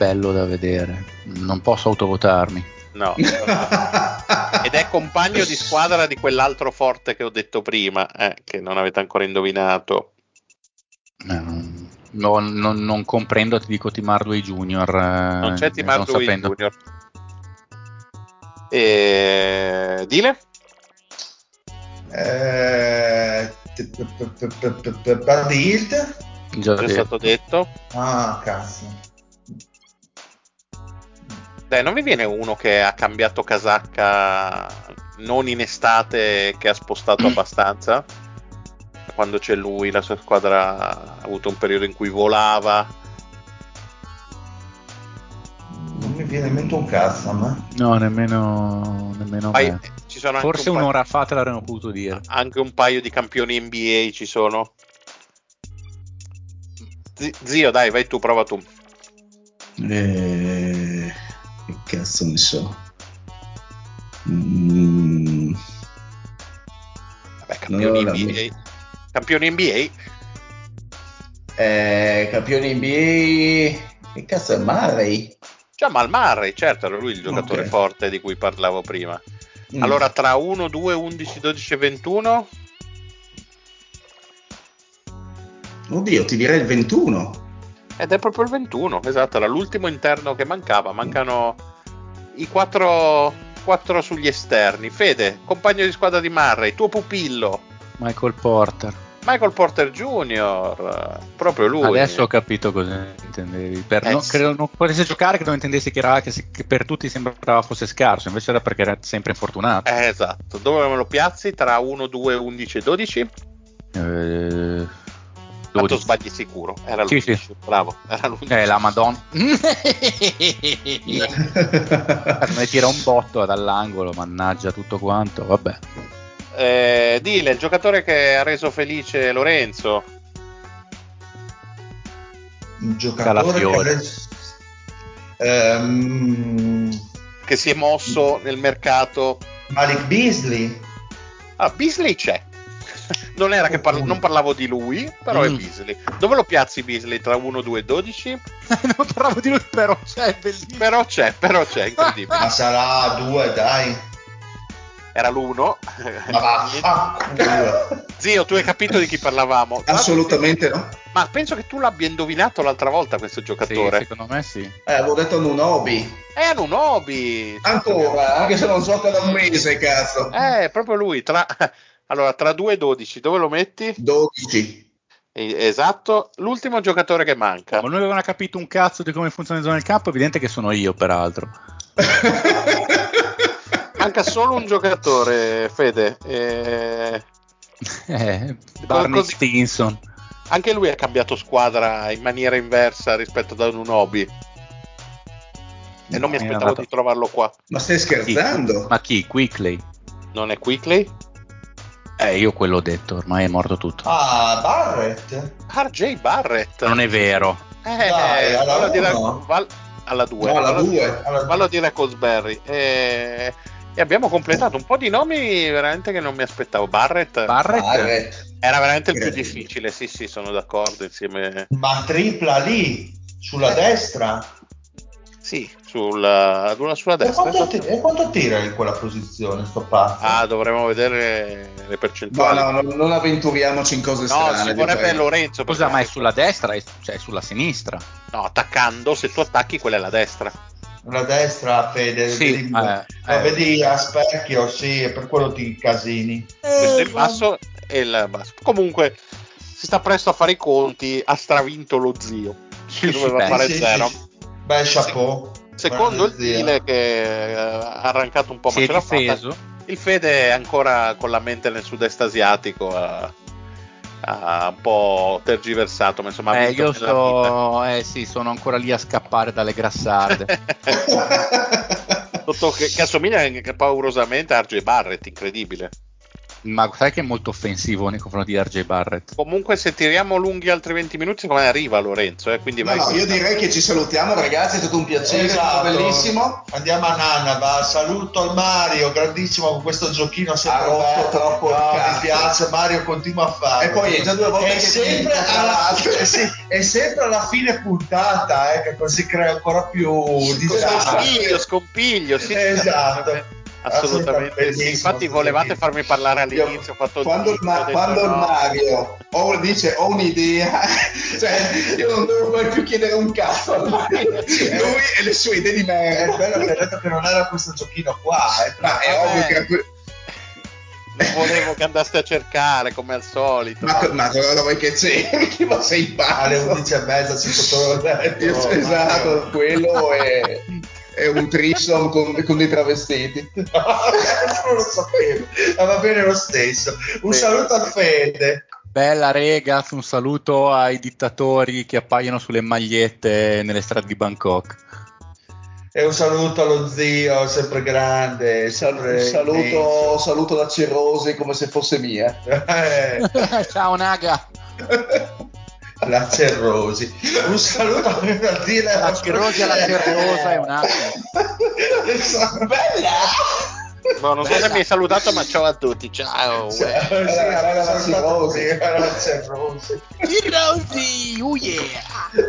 Bello da vedere. Non posso autovotarmi.
No. Ed è compagno di squadra di quell'altro forte che ho detto prima, eh, che non avete ancora indovinato.
Eh, non- non, non- comprendo, ti dico Tim Hardaway Junior. eh,
Non c'è Tim
non
Hardaway
sapendo.
Junior. E... Dile?
Eh, Buddy Hield?
Già
stato detto.
ah cazzo
Dai, non mi viene uno che ha cambiato casacca non in estate che ha spostato abbastanza? Quando c'è lui, la sua squadra ha avuto un periodo in cui volava.
non mi viene in mente un cazzo a me
No, nemmeno, nemmeno
anche
Forse
un paio-
un'ora fa te l'avremmo potuto dire.
anche un paio di campioni NBA ci sono. Zi- Zio, dai, vai tu, prova tu.
Eh, che cazzo ne so. Mm,
Vabbè, campioni
No,
NBA. Campioni NBA?
Eh, campione NBA. Che cazzo è Murray?
Jamal Murray, certo, era lui il giocatore okay. forte di cui parlavo prima. Mm. Allora tra 1, 2, 11, 12 e 21?
Oddio, ti direi il 21.
Ed è proprio il 21, esatto, era l'ultimo interno che mancava. Mancano i 4, 4 sugli esterni. Fede, compagno di squadra di Murray, tuo pupillo.
Michael Porter.
Michael Porter Jr., proprio lui.
Adesso ho capito cosa intendevi. Per, eh, non, credo non potesse giocare che non intendessi che, era, che, che, per tutti sembrava fosse scarso, invece era perché era sempre infortunato.
Eh, esatto. Dove me lo piazzi? Tra 1, 2, 11 e 12? Eh, Tanto sbagli sicuro. Era lui. Sì, sì. Bravo. Era lui.
Eh, la Madonna. ne tira un botto dall'angolo, mannaggia tutto quanto. Vabbè.
Eh, Dile, il giocatore che ha reso felice Lorenzo.
Un giocatore che, ha reso...
ehm... che si è mosso nel mercato.
Malik Beasley.
Ah, Beasley c'è. Non era che parla- non parlavo di lui, però mm. è Beasley. Dove lo piazzi Beasley? Tra 1, 2 e 12?
non parlavo di lui, però c'è, bellissimo.
Però c'è, però c'è, incredibile.
Ma sarà 2, dai.
Era l'uno.
Ma
Zio, tu hai capito di chi parlavamo?
Assolutamente no.
Ma penso che tu l'abbia indovinato l'altra volta questo giocatore.
Sì, secondo me sì.
Eh, avevo detto Nunobi.
È Nunobi.
Ancora, anche se non gioca da un mese, cazzo.
Eh, proprio lui. Tra... Allora, tra 2 e 12, dove lo metti?
12.
Esatto, l'ultimo giocatore che manca.
Ma noi avevamo capito un cazzo di come funziona il zona del campo, è evidente che sono io, peraltro.
manca solo un giocatore, Fede.
Eh, eh Barney. Stinson.
Anche lui ha cambiato squadra in maniera inversa rispetto ad un hobby. E non mi aspettavo andato... di trovarlo qua.
Ma stai scherzando?
Chi? Ma chi? Quickly?
Non è Quickly?
Eh, io quello ho detto, ormai è morto tutto.
Ah, Barrett?
RJ Barrett.
Non è vero.
Eh, Dai, alla 2. Dire, val, alla 2.
No, alla 2.
Vallo a dire Cosberry. Eh, e abbiamo completato un po' di nomi veramente che non mi aspettavo. Barrett,
Barrett.
Barrett. era veramente il più difficile. Sì, sì, sono d'accordo. Insieme.
Ma tripla lì sulla destra.
Sì, sulla, sulla destra. E
quanto, t- e quanto, tira in quella posizione sto pazzo?
Ah, dovremmo vedere le percentuali.
No, no, no non avventuriamoci in cose strane.
No, vorrebbe Lorenzo.
Scusa, ma è sulla destra? È, cioè è sulla sinistra?
No, attaccando, se tu attacchi quella è la destra.
La destra, Fede,
sì,
vedi, eh, eh, vedi a specchio, sì, è per quello ti casini.
Questo è il basso e il basso. Comunque, si sta presto a fare i conti, ha stravinto lo zio, sì, che doveva beh, fare sì, zero. Sì,
Beh, chapeau.
Secondo il stile che ha arrancato un po',
ma ce l'ha fatta.
Il Fede è ancora con la mente nel sud-est asiatico. Ha, ha un po' tergiversato, ma insomma.
Eh, io sto, eh sì, sono ancora lì a scappare dalle grassarde.
che, che assomiglia paurosamente a RJ Barrett, incredibile
ma sai che è molto offensivo nei confronti di RJ Barrett.
Comunque, se tiriamo lunghi altri 20 minuti, secondo me arriva Lorenzo. Eh, quindi
no, no, io direi che ci salutiamo, ragazzi. È stato un piacere, esatto. bellissimo.
Andiamo a Nanava. Saluto al Mario, grandissimo con questo giochino sempre
ah, rotto. Troppo
no, mi piace. Mario continua a fare.
E poi è già due volte
è che sempre, alla, è, sì, è sempre alla fine puntata, eh, che così crea ancora più
disagio. Scompiglio, scompiglio. Sì,
esatto
assolutamente sì. Infatti, volevate farmi parlare all'inizio.
Io, quando, il, ma- quando no. Mario o dice ho un'idea, cioè io non devo mai più chiedere un cazzo a Mario. Lui e le sue idee di merda.
È bello che ha detto che non era questo giochino qua. Eh.
Ma è ovvio che.
Non volevo che andaste a cercare come al solito.
Ma, ma cosa vuoi che c'è? Ma sei pazzo?
Alle 11 e mezza si sotto il letto.
Esatto, quello è è un threesome con, con dei travestiti.
No, non lo sapevo, ma va bene lo stesso. Un bene. saluto a Fede.
Bella rega, un saluto ai dittatori che appaiono sulle magliette nelle strade di Bangkok.
E un saluto allo zio, sempre grande. Sempre
saluto, saluto la Cirrosi come se fosse mia.
Eh. Ciao Naga.
La Cerrosi. Un saluto a dire
la Cerrosi alla Cerrosa è un attimo.
Bella!
No, non so se mi hai salutato, ma ciao a tutti. Ciao.
Sì, era la la Cirrosi.
Cirrosi, oh yeah.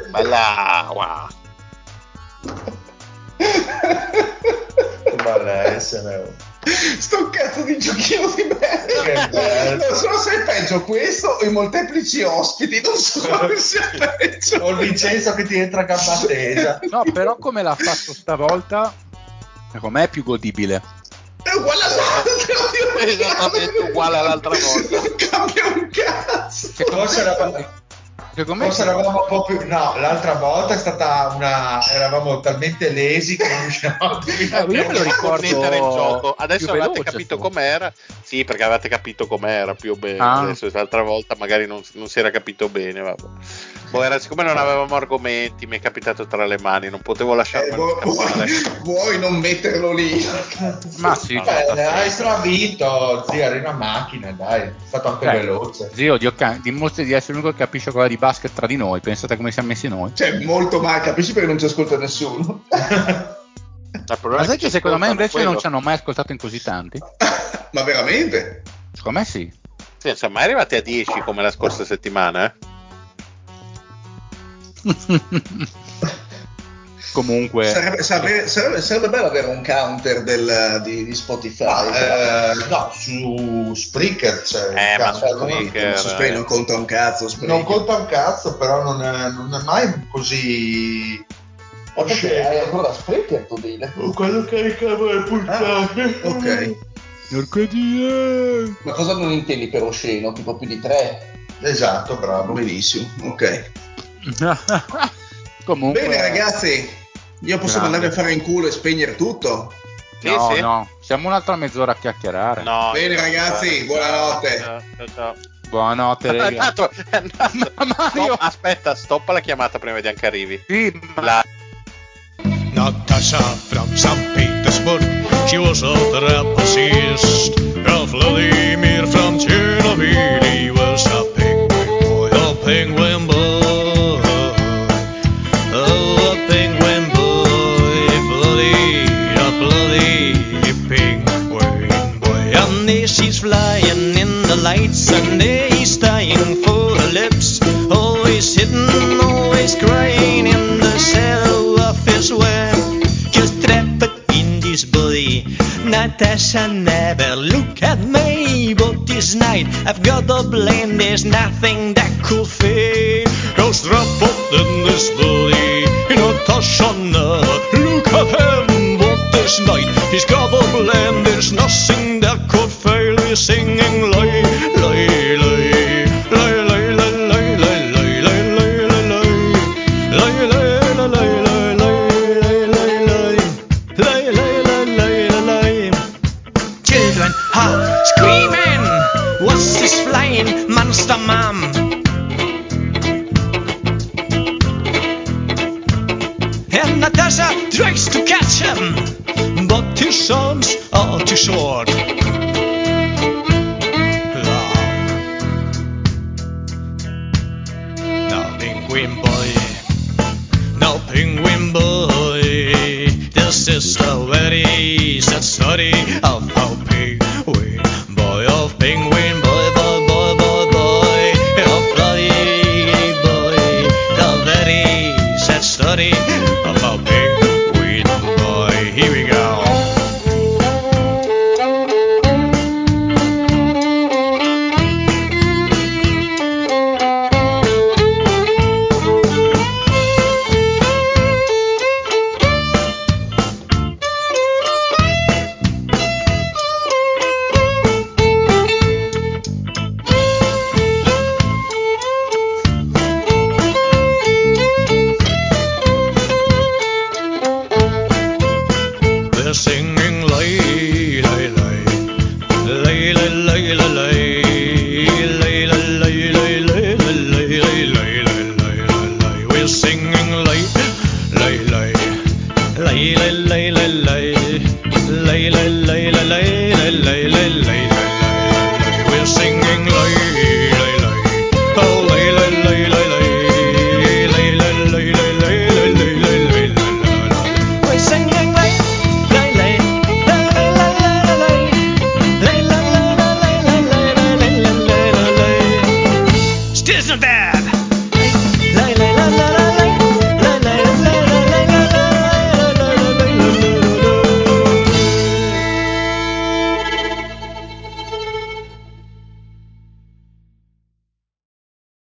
Bella, wow.
Malessere.
Sto cazzo di giochino di merda. Non so se è peggio questo o i molteplici ospiti. Non so come sia peggio.
O il Vincenzo che ti entra a gamba tesa.
No, però come l'ha fatto stavolta, secondo me è più godibile.
È uguale all'altro.
È esattamente uguale all'altra volta.
Non cambia un cazzo.
Forse
me,
era-
secondo me
Forse eravamo un po' più. No, l'altra volta è stata una. Eravamo talmente lesi che non riuscivamo a
io me lo ricordo
il gioco. Adesso avete
veloce,
capito
forse.
com'era. Sì, perché avete capito com'era più o meno.
Ah.
Adesso l'altra volta magari non, non si era capito bene. Vabbè. Boh, era- siccome non avevamo argomenti, mi è capitato tra le mani, non potevo
Eh,
lasciarmelo
vuoi, vuoi non metterlo lì?
Ma sì,
Eh, hai stravinto, zia, eri una macchina, dai, hai fatto anche
Dai.
veloce.
Zio, dimostri di essere l'unico che capisce cosa di basket tra di noi. Pensate come siamo messi noi.
Cioè, molto male, capisci perché non ci ascolta nessuno?
Ma sai
è
che secondo me invece non
quello.
ci hanno mai ascoltato in così tanti?
Ma veramente?
Secondo me sì.
Sì, non siamo mai arrivati a 10 come la scorsa settimana, eh?
Comunque,
Sarebbe, sarebbe- sarebbe- sarebbe bello avere un counter del- di, di Spotify.
Ma, eh, no, su Spreaker c'è.
Eh,
cazzo,
su
non-
Spreaker-
Su Spreaker non conta un cazzo. Spreaker.
Non conta un cazzo, però non è, non è mai così.
Ma perché hai ancora Spreaker tu Dile?
Quando caricavo le puntate.
Ok.
Mercoledì.
Ma cosa non intendi per osceno? Tipo più di tre?
Esatto, bravo.
Benissimo, ok.
Comunque,
Bene ragazzi, io posso
Grande.
mandarmi a fare in culo e spegnere tutto?
Sì,
no,
sì.
no, siamo un'altra mezz'ora a chiacchierare.
No,
Bene, ragazzi, buonanotte.
Ciao, ciao, ciao.
Buonanotte,
È
raga.
andato, è andato.
Ma Mario,
Stop, aspetta, stoppa la chiamata prima di anche arrivi.
sì, ma-
La-
Natasha from St. Petersburg, she was a trapezist. Vladimir from Chernobyl,